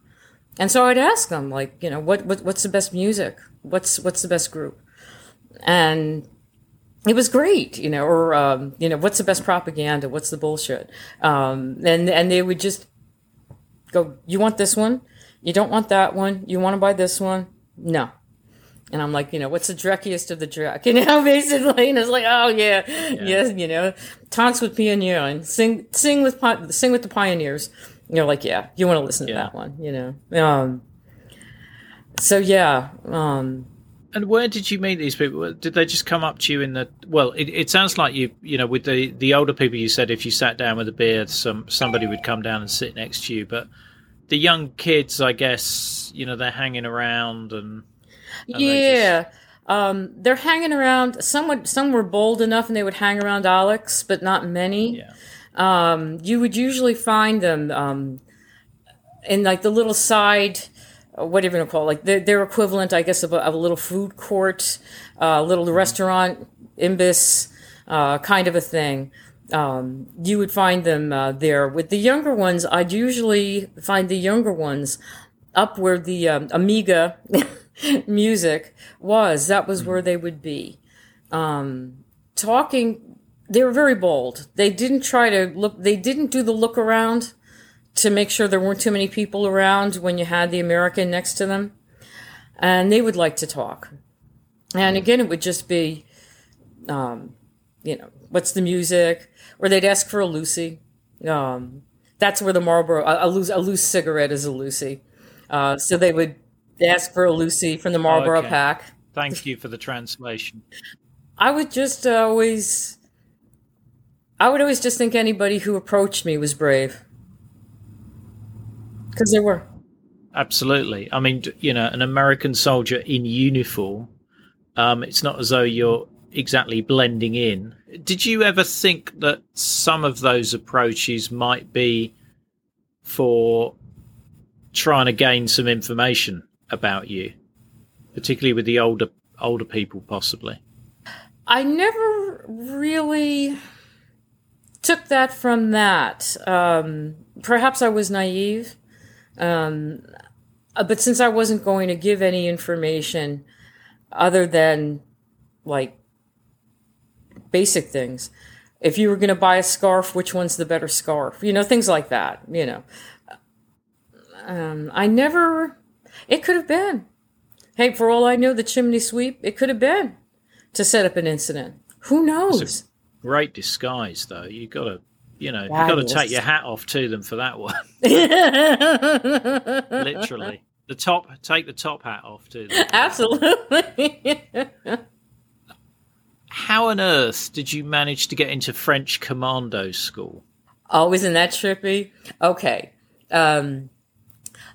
and so I'd ask them, like, you know, what, what what's the best music? What's what's the best group? And it was great, you know, or um, you know, what's the best propaganda? What's the bullshit? Um, and and they would just go, you want this one? You don't want that one? You want to buy this one? No. And I'm like, you know, what's the dreckiest of the dreck? You know, basically, and it's like, oh yeah, yeah. yes, you know, taunts with pioneer and sing, sing with, sing with the pioneers. You're like, yeah, you want to listen to yeah. that one, you know. Um, so yeah. Um, and where did you meet these people? Did they just come up to you in the? Well, it, it sounds like you, you know, with the the older people, you said if you sat down with a beer, some somebody would come down and sit next to you. But the young kids, I guess, you know, they're hanging around and. and yeah. They just... um, they're hanging around. Some would, some were bold enough, and they would hang around Alex, but not many. Yeah. Um, you would usually find them um, in like the little side, whatever you going to call it, like their, equivalent, I guess, of a, of a little food court, a uh, little restaurant, Imbiss, uh, kind of a thing. Um, you would find them uh, there. With the younger ones, I'd usually find the younger ones up where the um, Amiga music was. That was where they would be. Um, talking they were very bold. They didn't try to look, they didn't do the look around to make sure there weren't too many people around when you had the American next to them. And they would like to talk. And again, it would just be, um, you know, what's the music? Or they'd ask for a Lucy. Um, that's where the Marlboro, a, a, loose, a loose cigarette is a Lucy. Uh, so they would ask for a Lucy from the Marlboro okay. pack. Thank you for the translation. I would just always I would always just think anybody who approached me was brave. Because they were. Absolutely. I mean, you know, an American soldier in uniform, um, it's not as though you're exactly blending in. Did you ever think that some of those approaches might be for trying to gain some information about you, particularly with the older older people, possibly? I never really took that from that. Um, perhaps I was naive, um, uh, but since I wasn't going to give any information other than like basic things, if you were going to buy a scarf, which one's the better scarf? You know, things like that. You know, um, I never. It could have been. Hey, for all I know, the chimney sweep. It could have been to set up an incident. Who knows? great disguise, though. You got to, you know, you've got to take your hat off to them for that one. Literally, the top. Take the top hat off to them. Absolutely. How on earth did you manage to get into French commando school? Oh, isn't that trippy? Okay. Um,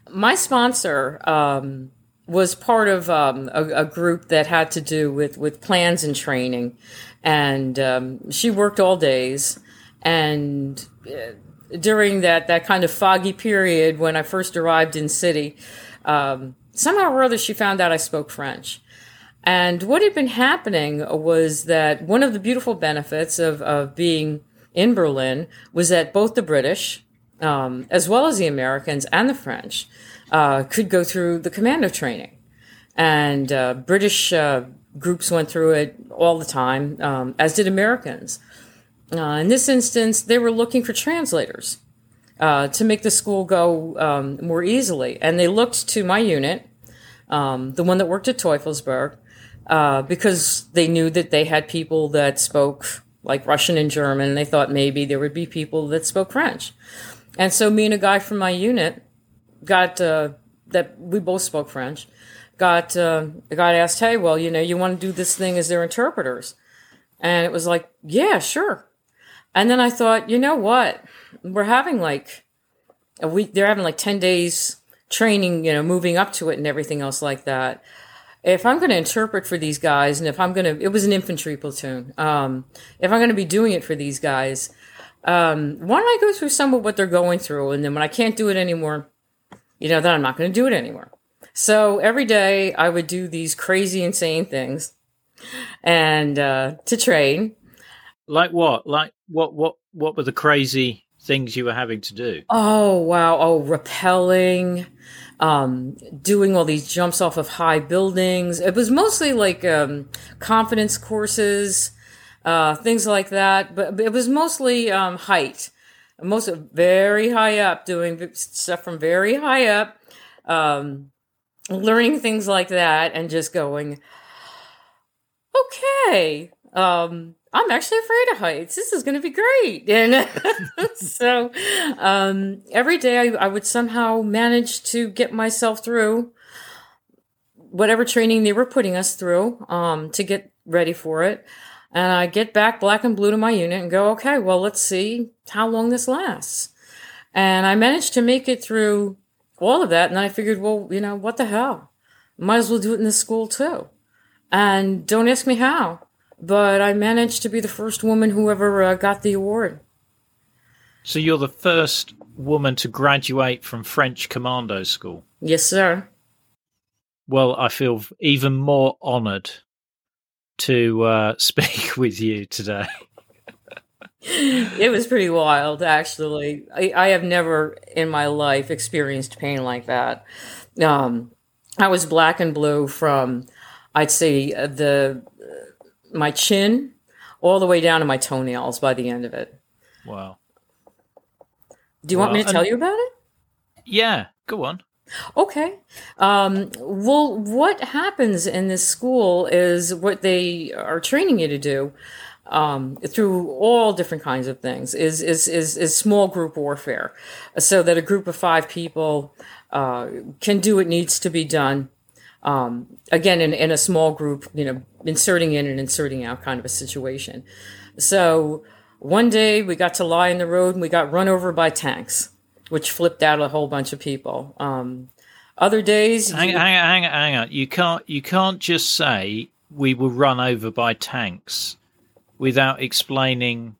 my sponsor um, was part of um, a, a, group that had to do with, with plans and training and um, she worked all days And uh, during that, that kind of foggy period when I first arrived in city, um, somehow or other she found out I spoke French. And what had been happening was that one of the beautiful benefits of, of being in Berlin was that both the British, um, as well as the Americans and the French, uh, could go through the commando training. And uh, British uh, groups went through it all the time, um, as did Americans. Uh, in this instance, they were looking for translators uh, to make the school go um, more easily. And they looked to my unit, um, the one that worked at Teufelsberg, uh, because they knew that they had people that spoke like Russian and German. And they thought maybe there would be people that spoke French. And so me and a guy from my unit got uh, that we both spoke French. Got uh, got asked, hey, well, you know, you want to do this thing as their interpreters? And it was like, yeah, sure. And then I thought, you know what? We're having like a week. They're having like ten days training, you know, moving up to it and everything else like that. If I'm going to interpret for these guys, and if I'm going to, it was an infantry platoon. Um, if I'm going to be doing it for these guys, um, why don't I go through some of what they're going through, and then when I can't do it anymore, you know, then I'm not going to do it anymore. So every day I would do these crazy, insane things and uh, to train. Like what? Like what? What? What were the crazy things you were having to do? Oh wow! Oh, rappelling, um, doing all these jumps off of high buildings. It was mostly like um, confidence courses, uh, things like that. But it was mostly um, height most very high up, doing stuff from very high up, um, learning things like that, and just going, okay, um, I'm actually afraid of heights. This is going to be great. And so um, every day I, I would somehow manage to get myself through whatever training they were putting us through um, to get ready for it. And I get back black and blue to my unit and go, okay, well, let's see how long this lasts. And I managed to make it through all of that. And I figured, well, you know, what the hell? Might as well do it in the school too. And don't ask me how, but I managed to be the first woman who ever uh, got the award. So you're the first woman to graduate from French Commando School? Yes, sir. Well, I feel even more honored to uh, speak with you today. it was pretty wild, actually. I, I, have never in my life experienced pain like that. Um, I was black and blue from, I'd say, uh, the my chin all the way down to my toenails by the end of it. Wow. Do you want me to tell you about it? Yeah, go on. Okay. Um, well, what happens in this school is what they are training you to do um, through all different kinds of things is, is, is, is, small group warfare so that a group of five people uh, can do what needs to be done. Um, again, in, in a small group, you know, inserting in and inserting out kind of a situation. So one day we got to lie in the road and we got run over by tanks which flipped out a whole bunch of people. Um, other days, hang, you, hang, on, hang on, hang on. You can't you can't just say we were run over by tanks without explaining.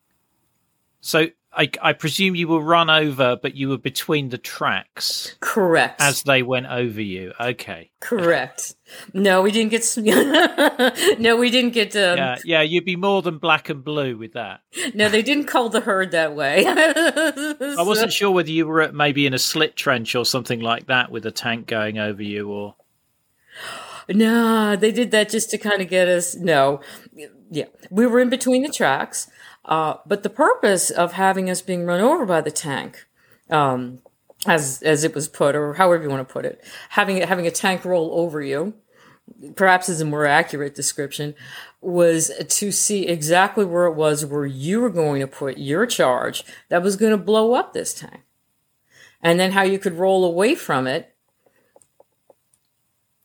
So I, I, presume you were run over, but you were between the tracks. Correct. As they went over you. Okay. Correct. No, we didn't get. no, we didn't get. Um, yeah, yeah, you'd be more than black and blue with that. No, they didn't call the herd that way. I wasn't sure whether you were maybe in a slit trench or something like that with a tank going over you, or. No, they did that just to kind of get us. No, yeah, we were in between the tracks. Uh, but the purpose of having us being run over by the tank, um, as as it was put, or however you want to put it, having having a tank roll over you, perhaps is a more accurate description, was to see exactly where it was where you were going to put your charge that was going to blow up this tank, and then how you could roll away from it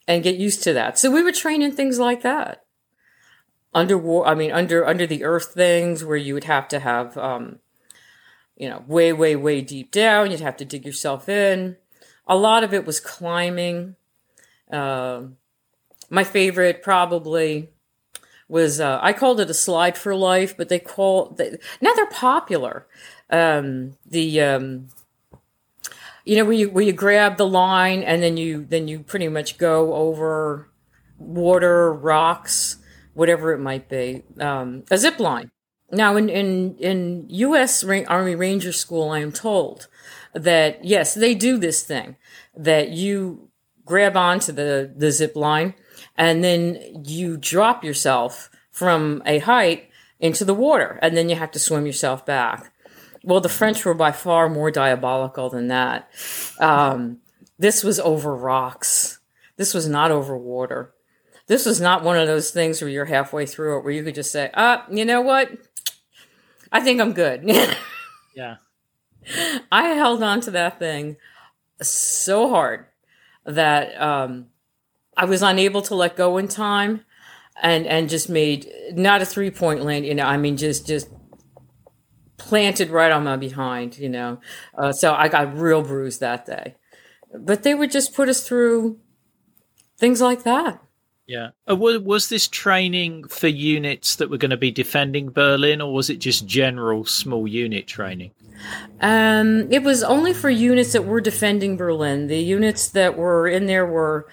and get used to that. So we were training things like that under war i mean under under the earth things where you would have to have um you know way way way deep down you'd have to dig yourself in a lot of it was climbing uh, my favorite probably was uh, I called it a slide for life, but they call they, now they're popular. Um, the um, you know where you where you grab the line and then you then you pretty much go over water, rocks, whatever it might be. Um, a zip line. Now in in in U.S. Army Ranger School, I am told that yes, they do this thing that you grab onto the the zip line and then you drop yourself from a height into the water and then you have to swim yourself back. Well, the French were by far more diabolical than that. Um, this was over rocks. This was not over water. This was not one of those things where you're halfway through it where you could just say, "Ah, you know what? I think I'm good." yeah. I held on to that thing so hard that um, I was unable to let go in time, and and just made not a three point land. You know, I mean, just just planted right on my behind. You know, uh, so I got real bruised that day. But they would just put us through things like that. Yeah. Uh, was this training for units that were going to be defending Berlin, or was it just general small unit training? Um, it was only for units that were defending Berlin. The units that were in there were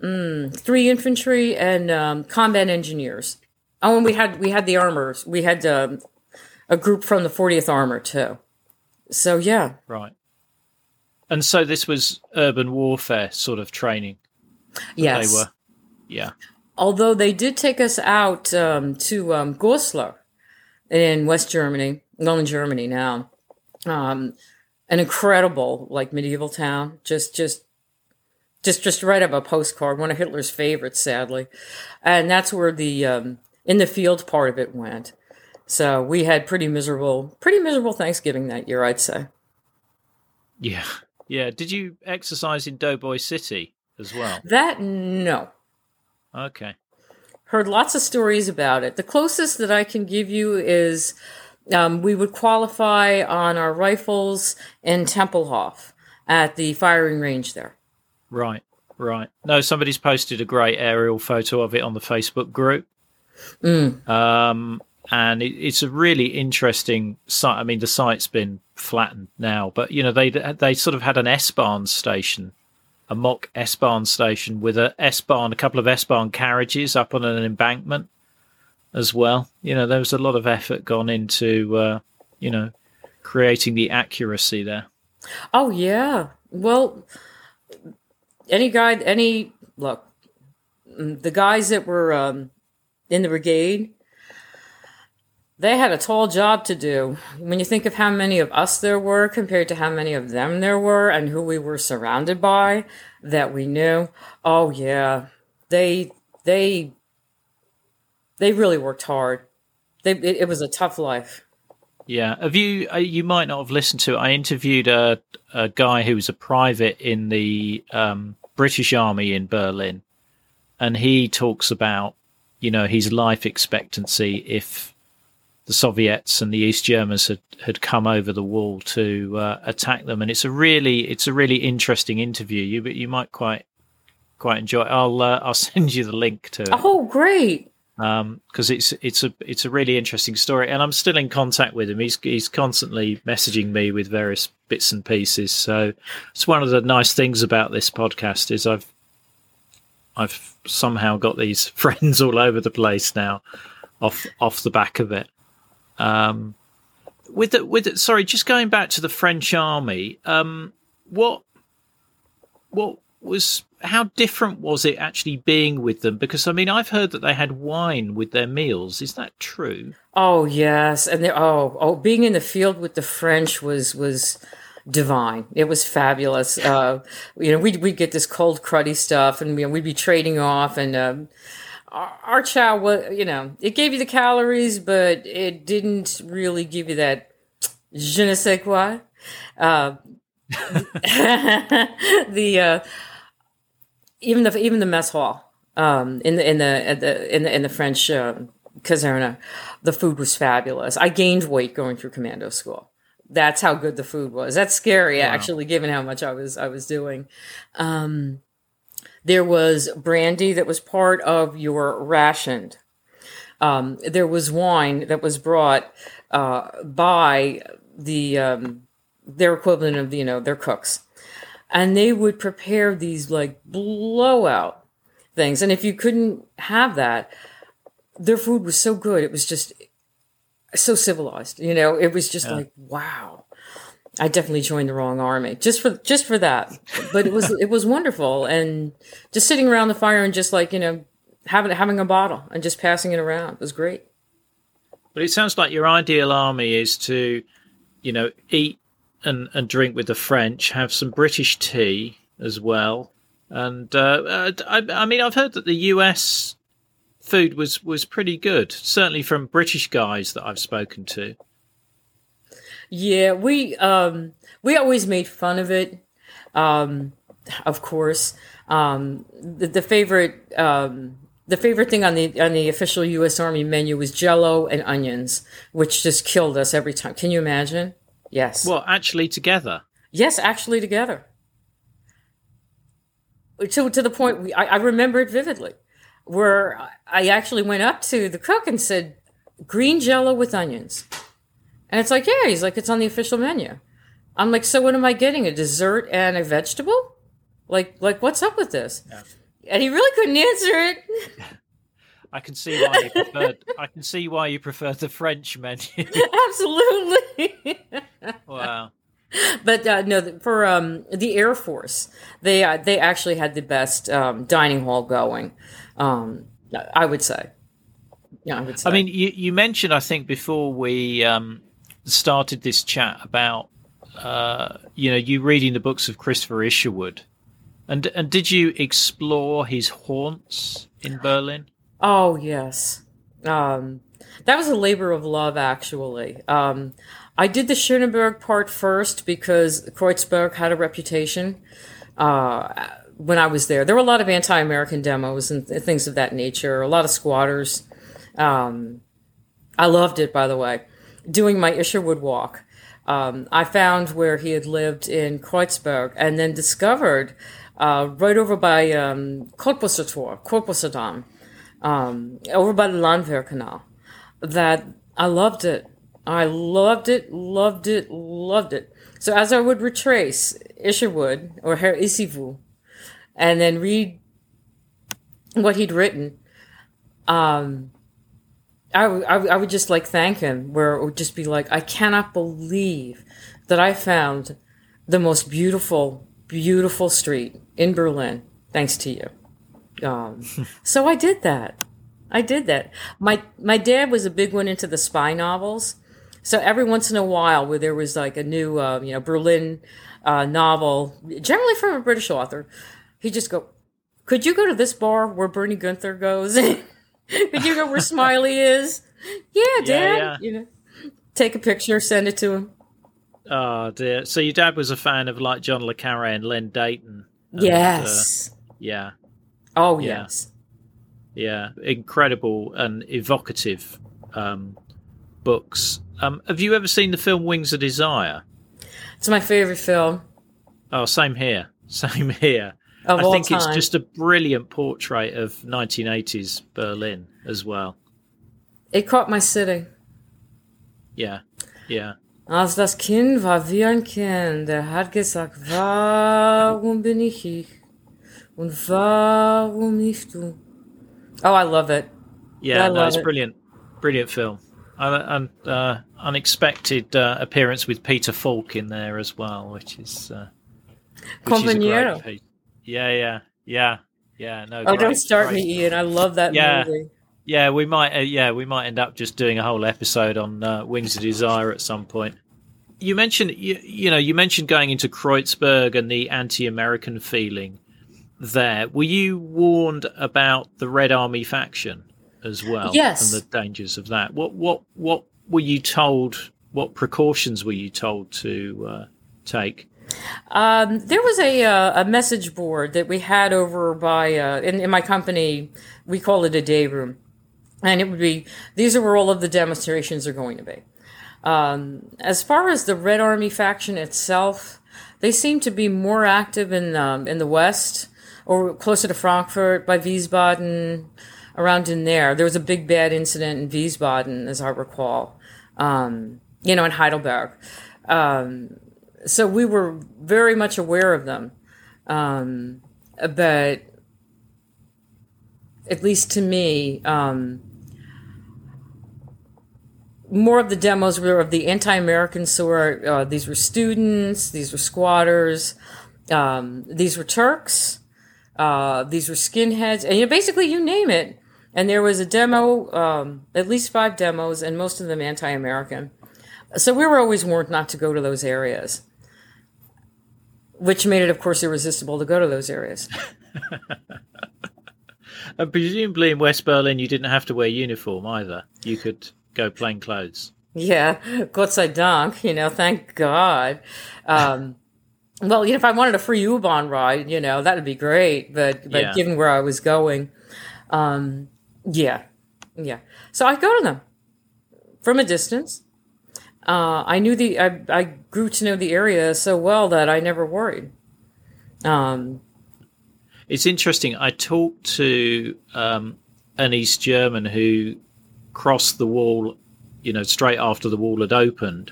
mm, three infantry and um, combat engineers. Oh, and we had we had the armors. We had um, a group from the 40th Armor too. So yeah, right. And so this was urban warfare sort of training. Yes, they were. Yeah. Although they did take us out um, to um, Goslar in West Germany, well, in Germany now. Um, an incredible, like medieval town, just just just just right up a postcard, one of Hitler's favorites, sadly, and that's where the um, in the field part of it went. So we had pretty miserable, pretty miserable Thanksgiving that year, I'd say. Yeah, yeah. Did you exercise in Doughboy City as well? That no, Okay. Heard lots of stories about it. The closest that I can give you is um, we would qualify on our rifles in Tempelhof at the firing range there. Right, right. No, somebody's posted a great aerial photo of it on the Facebook group. Mm. Um, and it, it's a really interesting site. I mean, the site's been flattened now, but you know they they sort of had an S Bahn station a mock S Bahn station with a S Bahn, a couple of S Bahn carriages up on an embankment as well. You know, there was a lot of effort gone into, uh, you know, creating the accuracy there. Oh yeah. Well, any guy, any look, mm, the guys that were um, in the brigade they had a tall job to do. When you think of how many of us there were compared to how many of them there were and who we were surrounded by that we knew, oh yeah, they they they really worked hard. They it, it was a tough life. Yeah, have you? Uh, you might not have listened to it. I interviewed a a guy who was a private in the um, British Army in Berlin, and he talks about you know his life expectancy if the Soviets and the East Germans had, had come over the wall to uh, attack them, and it's a really it's a really interesting interview. You you might quite quite enjoy. It. I'll uh, I'll send you the link to it. Oh, great! Because um, it's it's a it's a really interesting story, and I'm still in contact with him. He's he's constantly messaging me with various bits and pieces. So it's one of the nice things about this podcast is I've I've somehow got these friends all over the place now off off the back of it. Um, with the, with the, sorry, just going back to the French army, um, what what was how different was it actually being with them? Because I mean, I've heard that they had wine with their meals. Is that true? Oh yes, and they, oh oh, being in the field with the French was was divine. It was fabulous. Uh, you know, we'd we'd get this cold cruddy stuff, and you know, we'd be trading off, and um, our chow was, you know, it gave you the calories, but it didn't really give you that je ne sais quoi. Uh, the uh, even the even the mess hall um, in the in the, the in the in the French uh, caserna, the food was fabulous. I gained weight going through commando school. That's how good the food was. That's scary, wow. actually, given how much I was I was doing. Um, there was brandy that was part of your rationed. um, there was wine that was brought uh, by the um, their equivalent of you know their cooks, and they would prepare these like blowout things. And if you couldn't have that, their food was so good. It was just so civilized. You know, it was just yeah. like wow. I definitely joined the wrong army just for just for that. But it was it was wonderful, and just sitting around the fire and just like you know having having a bottle and just passing it around was great. But it sounds like your ideal army is to, you know, eat and and drink with the French, have some British tea as well, and uh, uh I, I mean I've heard that the U.S. food was was pretty good, certainly from British guys that I've spoken to. Yeah, we um we always made fun of it. Um of course. Um the, the favorite um the favorite thing on the on the official US Army menu was jello and onions, which just killed us every time. Can you imagine? Yes. Well, actually together. Yes, actually together. To to the point we, I, I remember it vividly, where I actually went up to the cook and said, "Green jello with onions." And it's like, yeah, he's like, it's on the official menu. I'm like, so what am I getting? A dessert and a vegetable? Like, like what's up with this? Yeah. And he really couldn't answer it. I can see why you preferred. I can see why you prefer the French menu. Absolutely. wow. But uh, no, for um, the Air Force, they uh, they actually had the best um, dining hall going. Um, I would say. Yeah, I would say. I mean, you, you mentioned I think before we um, started this chat about uh, you know you reading the books of Christopher Isherwood, and and did you explore his haunts in Berlin? Oh yes, um, that was a labor of love. Actually, um, I did the Schöneberg part first because Kreuzberg had a reputation. Uh, when I was there, there were a lot of anti-American demos and th- things of that nature. A lot of squatters. Um, I loved it, by the way doing my Isherwood walk, um, I found where he had lived in Kreuzberg and then discovered uh, right over by um, Kottbusser um, over by the Landwehrkanal, that I loved it. I loved it, loved it, loved it. So as I would retrace Isherwood or Herr Issyvoo and then read what he'd written, um, I, I, I would just like thank him, where it would just be like, I cannot believe that I found the most beautiful, beautiful street in Berlin, thanks to you. Um, so I did that. I did that. My my dad was a big one into the spy novels, so every once in a while, where there was like a new, uh, you know, Berlin uh, novel, generally from a British author, he'd just go, "Could you go to this bar where Bernie Gunther goes?" Could you go where Smiley is? Yeah, Dad. Yeah, yeah. You know, take a picture, send it to him. Oh dear. So your dad was a fan of like John le Carre and Len Deighton. And, yes. Uh, yeah. Oh yeah. yes. Yeah, incredible and evocative um, books. Um, have you ever seen the film Wings of Desire? It's my favorite film. Oh, same here. Same here. Of I think time. it's just a brilliant portrait of 1980s Berlin as well. It caught my city. Yeah, yeah. Als das Kind war wie ein Kind, er hat gesagt, warum bin ich ich? Und warum nicht du? Oh, I love it. Yeah, no, it's it. brilliant. Brilliant film. And uh, unexpected uh, appearance with Peter Falk in there as well, which is. Uh, which is a great piece. Yeah, yeah, yeah, yeah. No. Oh, great, don't start great. me, Ian. I love that yeah. movie. Yeah, we might. Uh, yeah, we might end up just doing a whole episode on uh, Wings of Desire at some point. You mentioned, you, you know, you mentioned going into Kreuzberg and the anti-American feeling there. Were you warned about the Red Army faction as well? Yes. And the dangers of that. What what what were you told? What precautions were you told to uh, take? Um, there was a uh, a message board that we had over by uh, in, in my company. We call it a day room, and it would be these are where all of the demonstrations are going to be. Um, as far as the Red Army faction itself, they seem to be more active in um, in the West or closer to Frankfurt by Wiesbaden. around in there. There was a big bad incident in Wiesbaden, as I recall. Um, you know, in Heidelberg. So we were very much aware of them. Um, but at least to me, um, more of the demos were of the anti-American sort. Uh, these were students. These were squatters. Um, these were Turks. Uh, these were skinheads, and you know, basically you name it. And there was a demo, um, at least five demos, and most of them anti-American. So we were always warned not to go to those areas, which made it, of course, irresistible to go to those areas. and presumably in West Berlin, you didn't have to wear uniform either. You could go plain clothes. Yeah, Gott sei Dank, you know, thank God. Um, well, you know, if I wanted a free U-Bahn ride, you know, that'd be great. But but yeah. given where I was going, um, yeah, yeah. So I go to them from a distance. Uh, I knew the I, I grew to know the area so well that I never worried. Um, it's interesting. I talked to um, an East German who crossed the wall, you know, straight after the wall had opened,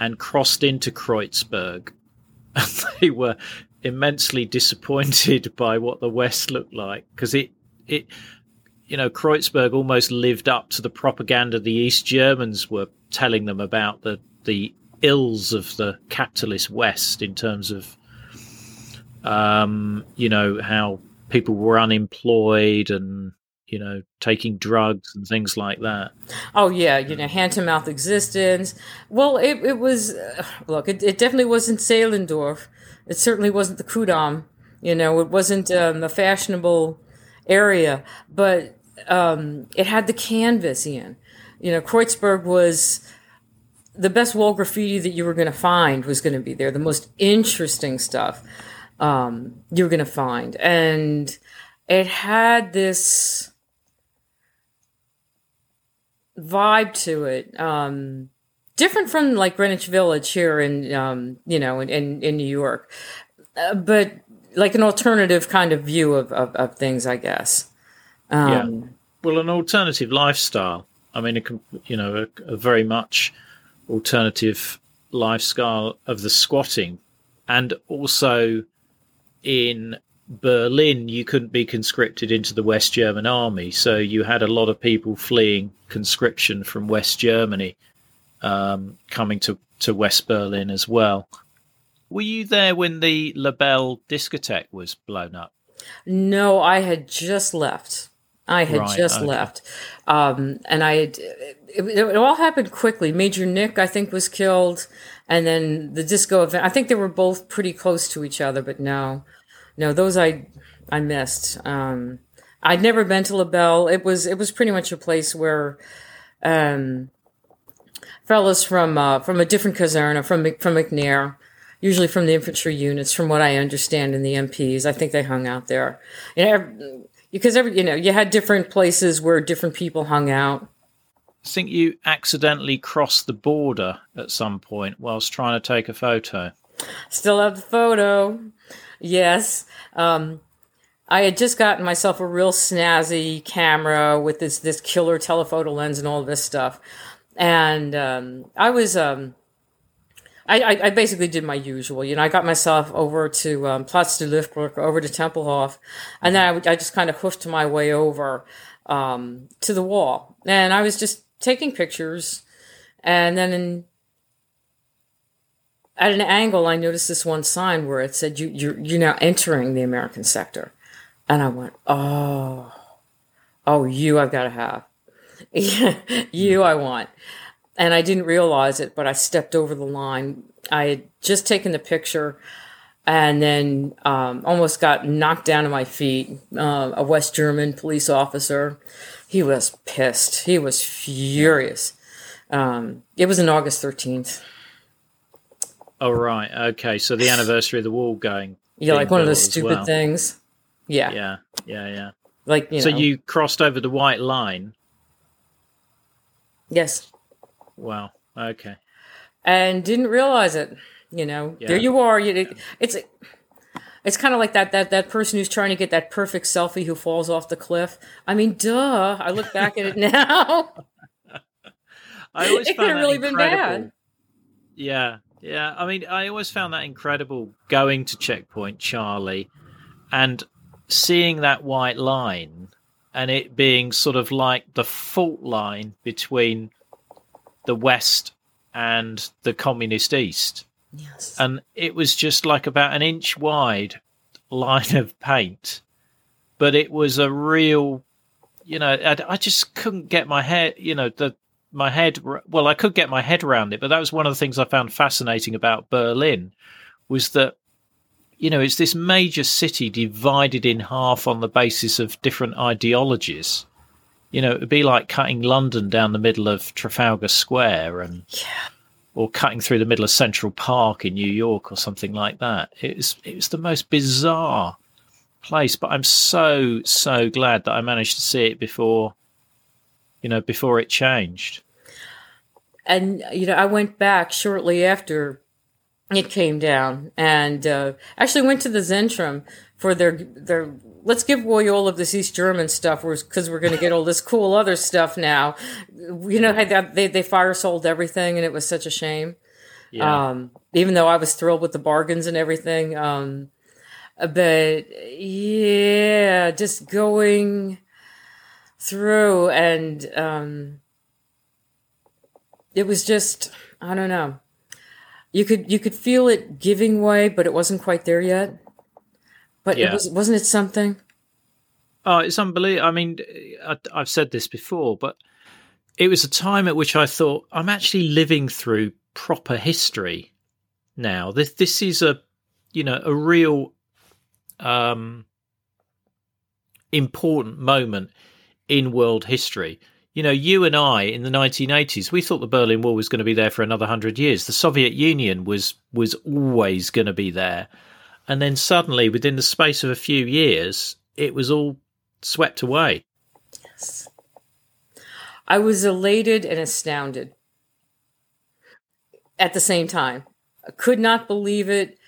and crossed into Kreuzberg. And they were immensely disappointed by what the West looked like because it it you know Kreuzberg almost lived up to the propaganda the East Germans were telling them about the the ills of the capitalist West in terms of um, you know how people were unemployed and you know taking drugs and things like that. Oh yeah, you know hand to mouth existence. Well, it it was uh, look, it, it definitely wasn't Zehlendorf. It certainly wasn't the Ku'damm. You know, it wasn't um, a fashionable area, but um, it had the canvas in. You know, Kreuzberg was the best wall graffiti that you were going to find was going to be there. The most interesting stuff um, you were going to find, and it had this vibe to it, um, different from like Greenwich Village here in um, you know in in, in New York, uh, but like an alternative kind of view of of, of things, I guess. Um, yeah. Well, an alternative lifestyle. I mean, a, you know, a, a very much alternative lifestyle of the squatting, and also in Berlin, you couldn't be conscripted into the West German army, so you had a lot of people fleeing conscription from West Germany, um, coming to to West Berlin as well. Were you there when the La Belle discotheque was blown up? No, I had just left. I had right, just okay. left, um, and I had. It, it, all happened quickly. Major Nick, I think, was killed, and then the disco event. I think they were both pretty close to each other, but no, no, those I I missed. Um, I'd never been to La Belle. It was it was pretty much a place where um, fellows from uh, from a different caserna from from McNair, usually from the infantry units, from what I understand in the MPs. I think they hung out there. You know, because every you know you had different places where different people hung out. I think you accidentally crossed the border at some point whilst trying to take a photo. Still have the photo. Yes. Um, I had just gotten myself a real snazzy camera with this this killer telephoto lens and all this stuff, and um, I was um, I, I, basically did my usual. You know, I got myself over to um, Platz der Luftbrücke, over to Tempelhof, and then I, I just kind of hoofed my way over um, to the wall. And I was just taking pictures. And then in, at an angle, I noticed this one sign where it said, you, you're, you're now entering the American sector. And I went, oh, oh, you I've got to have. you I want and I didn't realize it, but I stepped over the line. I had just taken the picture and then um, almost got knocked down to my feet. Uh, a West German police officer, he was pissed. He was furious. Um, it was on August 13th. Oh, right. Okay. So the anniversary of the wall going. Yeah, like one of those stupid well. things. Yeah. Yeah. Yeah. Yeah. Like, you so know. you crossed over the white line. Yes. Wow. Okay. And didn't realize it. You know, yeah. there you are. You, it's It's kind of like that that that person who's trying to get that perfect selfie who falls off the cliff. I mean, duh. I look back at it now. I always it could have really been bad. Yeah, yeah. I mean, I always found that incredible going to Checkpoint Charlie and seeing that white line and it being sort of like the fault line between the West and the Communist East. Yes. And it was just like about an inch wide line of paint, but it was a real, you know, I, I just couldn't get my head, you know, the my head. Well, I could get my head around it, but that was one of the things I found fascinating about Berlin, was that, you know, it's this major city divided in half on the basis of different ideologies. You know, it'd be like cutting London down the middle of Trafalgar Square and yeah. or cutting through the middle of Central Park in New York or something like that. It was it was the most bizarre place, but I'm so so glad that I managed to see it before you know before it changed. and you know, I went back shortly after it came down, and uh, actually went to the Zentrum for their their. Let's give away all of this East German stuff, because we're going to get all this cool other stuff now. You know, they they they fire sold everything, and it was such a shame. Yeah. Um, even though I was thrilled with the bargains and everything, um, but yeah, just going through and um, it was just I don't know. You could you could feel it giving way, but it wasn't quite there yet. But Yeah. it was wasn't it something? Oh, it's unbelievable. I mean, I, I've said this before, but it was a time at which I thought I'm actually living through proper history now. This this is a you know a real um, important moment in world history. You know, you and I in the 1980s, we thought the Berlin Wall was going to be there for another hundred years. The Soviet Union was was always going to be there, and then suddenly, within the space of a few years, it was all swept away. Yes. I was elated and astounded at the same time. I could not believe it.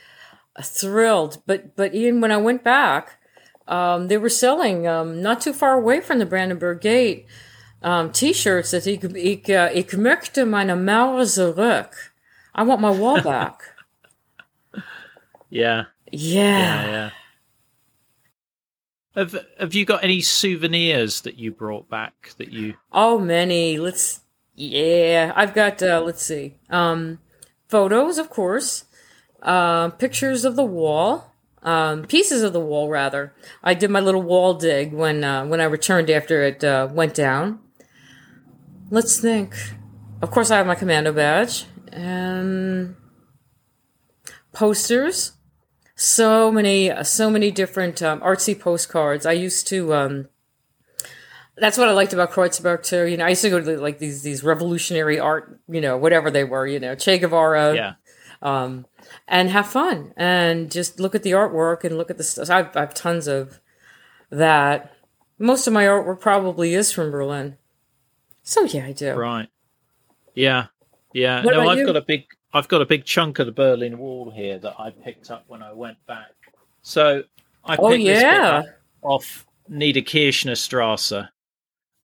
Thrilled, but but Ian, when I went back, um, they were selling um, not too far away from the Brandenburg Gate um, T-shirts that ik, ik, uh, ik möchte meine Mauer zurück. I want my wall back. Yeah, yeah. yeah, yeah. Have Have you got any souvenirs that you brought back that you? Oh, many. Let's. Yeah, I've got. Uh, let's see. Um, photos, of course. Uh, pictures of the wall. Um, pieces of the wall, rather. I did my little wall dig when uh, when I returned after it uh, went down. Let's think. Of course, I have my commando badge and posters. So many, so many different um, artsy postcards. I used to. Um, that's what I liked about Kreuzberg too. You know, I used to go to like these these revolutionary art, you know, whatever they were, you know, Che Guevara, Yeah, um, and have fun and just look at the artwork and look at the stuff. I've, I have tons of that. Most of my artwork probably is from Berlin. So yeah, I do. right. Yeah, yeah. What no, I've you? got a big. I've got a big chunk of the Berlin Wall here that I picked up when I went back. So I picked Oh this bit yeah, up off Niederkirchner Strasse,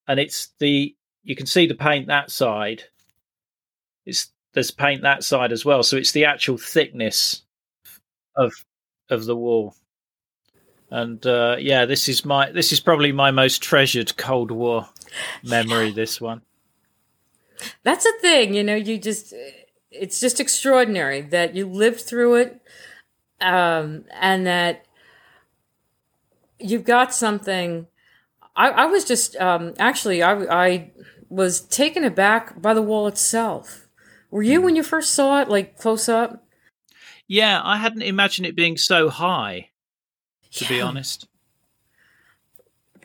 and it's the you can see the paint that side. It's there's paint that side as well, so it's the actual thickness of of the wall. And uh, yeah, this is my this is probably my most treasured Cold War memory. This one, that's a thing. You know, you just it's just extraordinary that you lived through it, um, and that you've got something. I, I was just um, actually I, I was taken aback by the wall itself. Were you when you first saw it, like close up? yeah, I hadn't imagined it being so high. To be honest,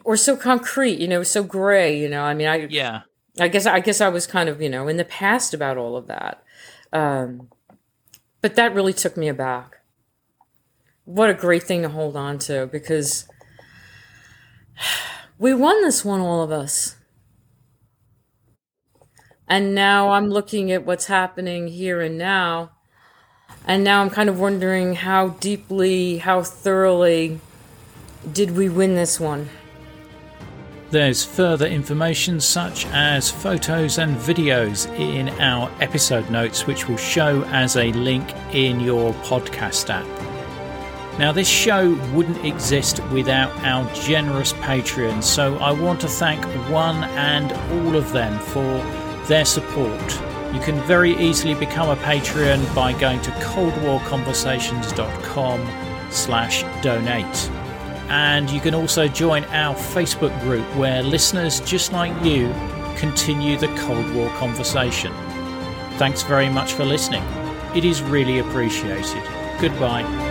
or so concrete, you know, so gray, you know. I mean, I yeah, I guess I guess I was kind of, you know, in the past about all of that. Um, but that really took me aback. What a great thing to hold on to because we won this one, all of us. And now I'm looking at what's happening here and now. And now I'm kind of wondering how deeply, how thoroughly did we win this one? There's further information such as photos and videos in our episode notes, which will show as a link in your podcast app. Now, this show wouldn't exist without our generous Patreons, so I want to thank one and all of them for their support. You can very easily become a Patreon by going to coldwarconversations.com slash donate. And you can also join our Facebook group where listeners just like you continue the Cold War conversation. Thanks very much for listening. It is really appreciated. Goodbye.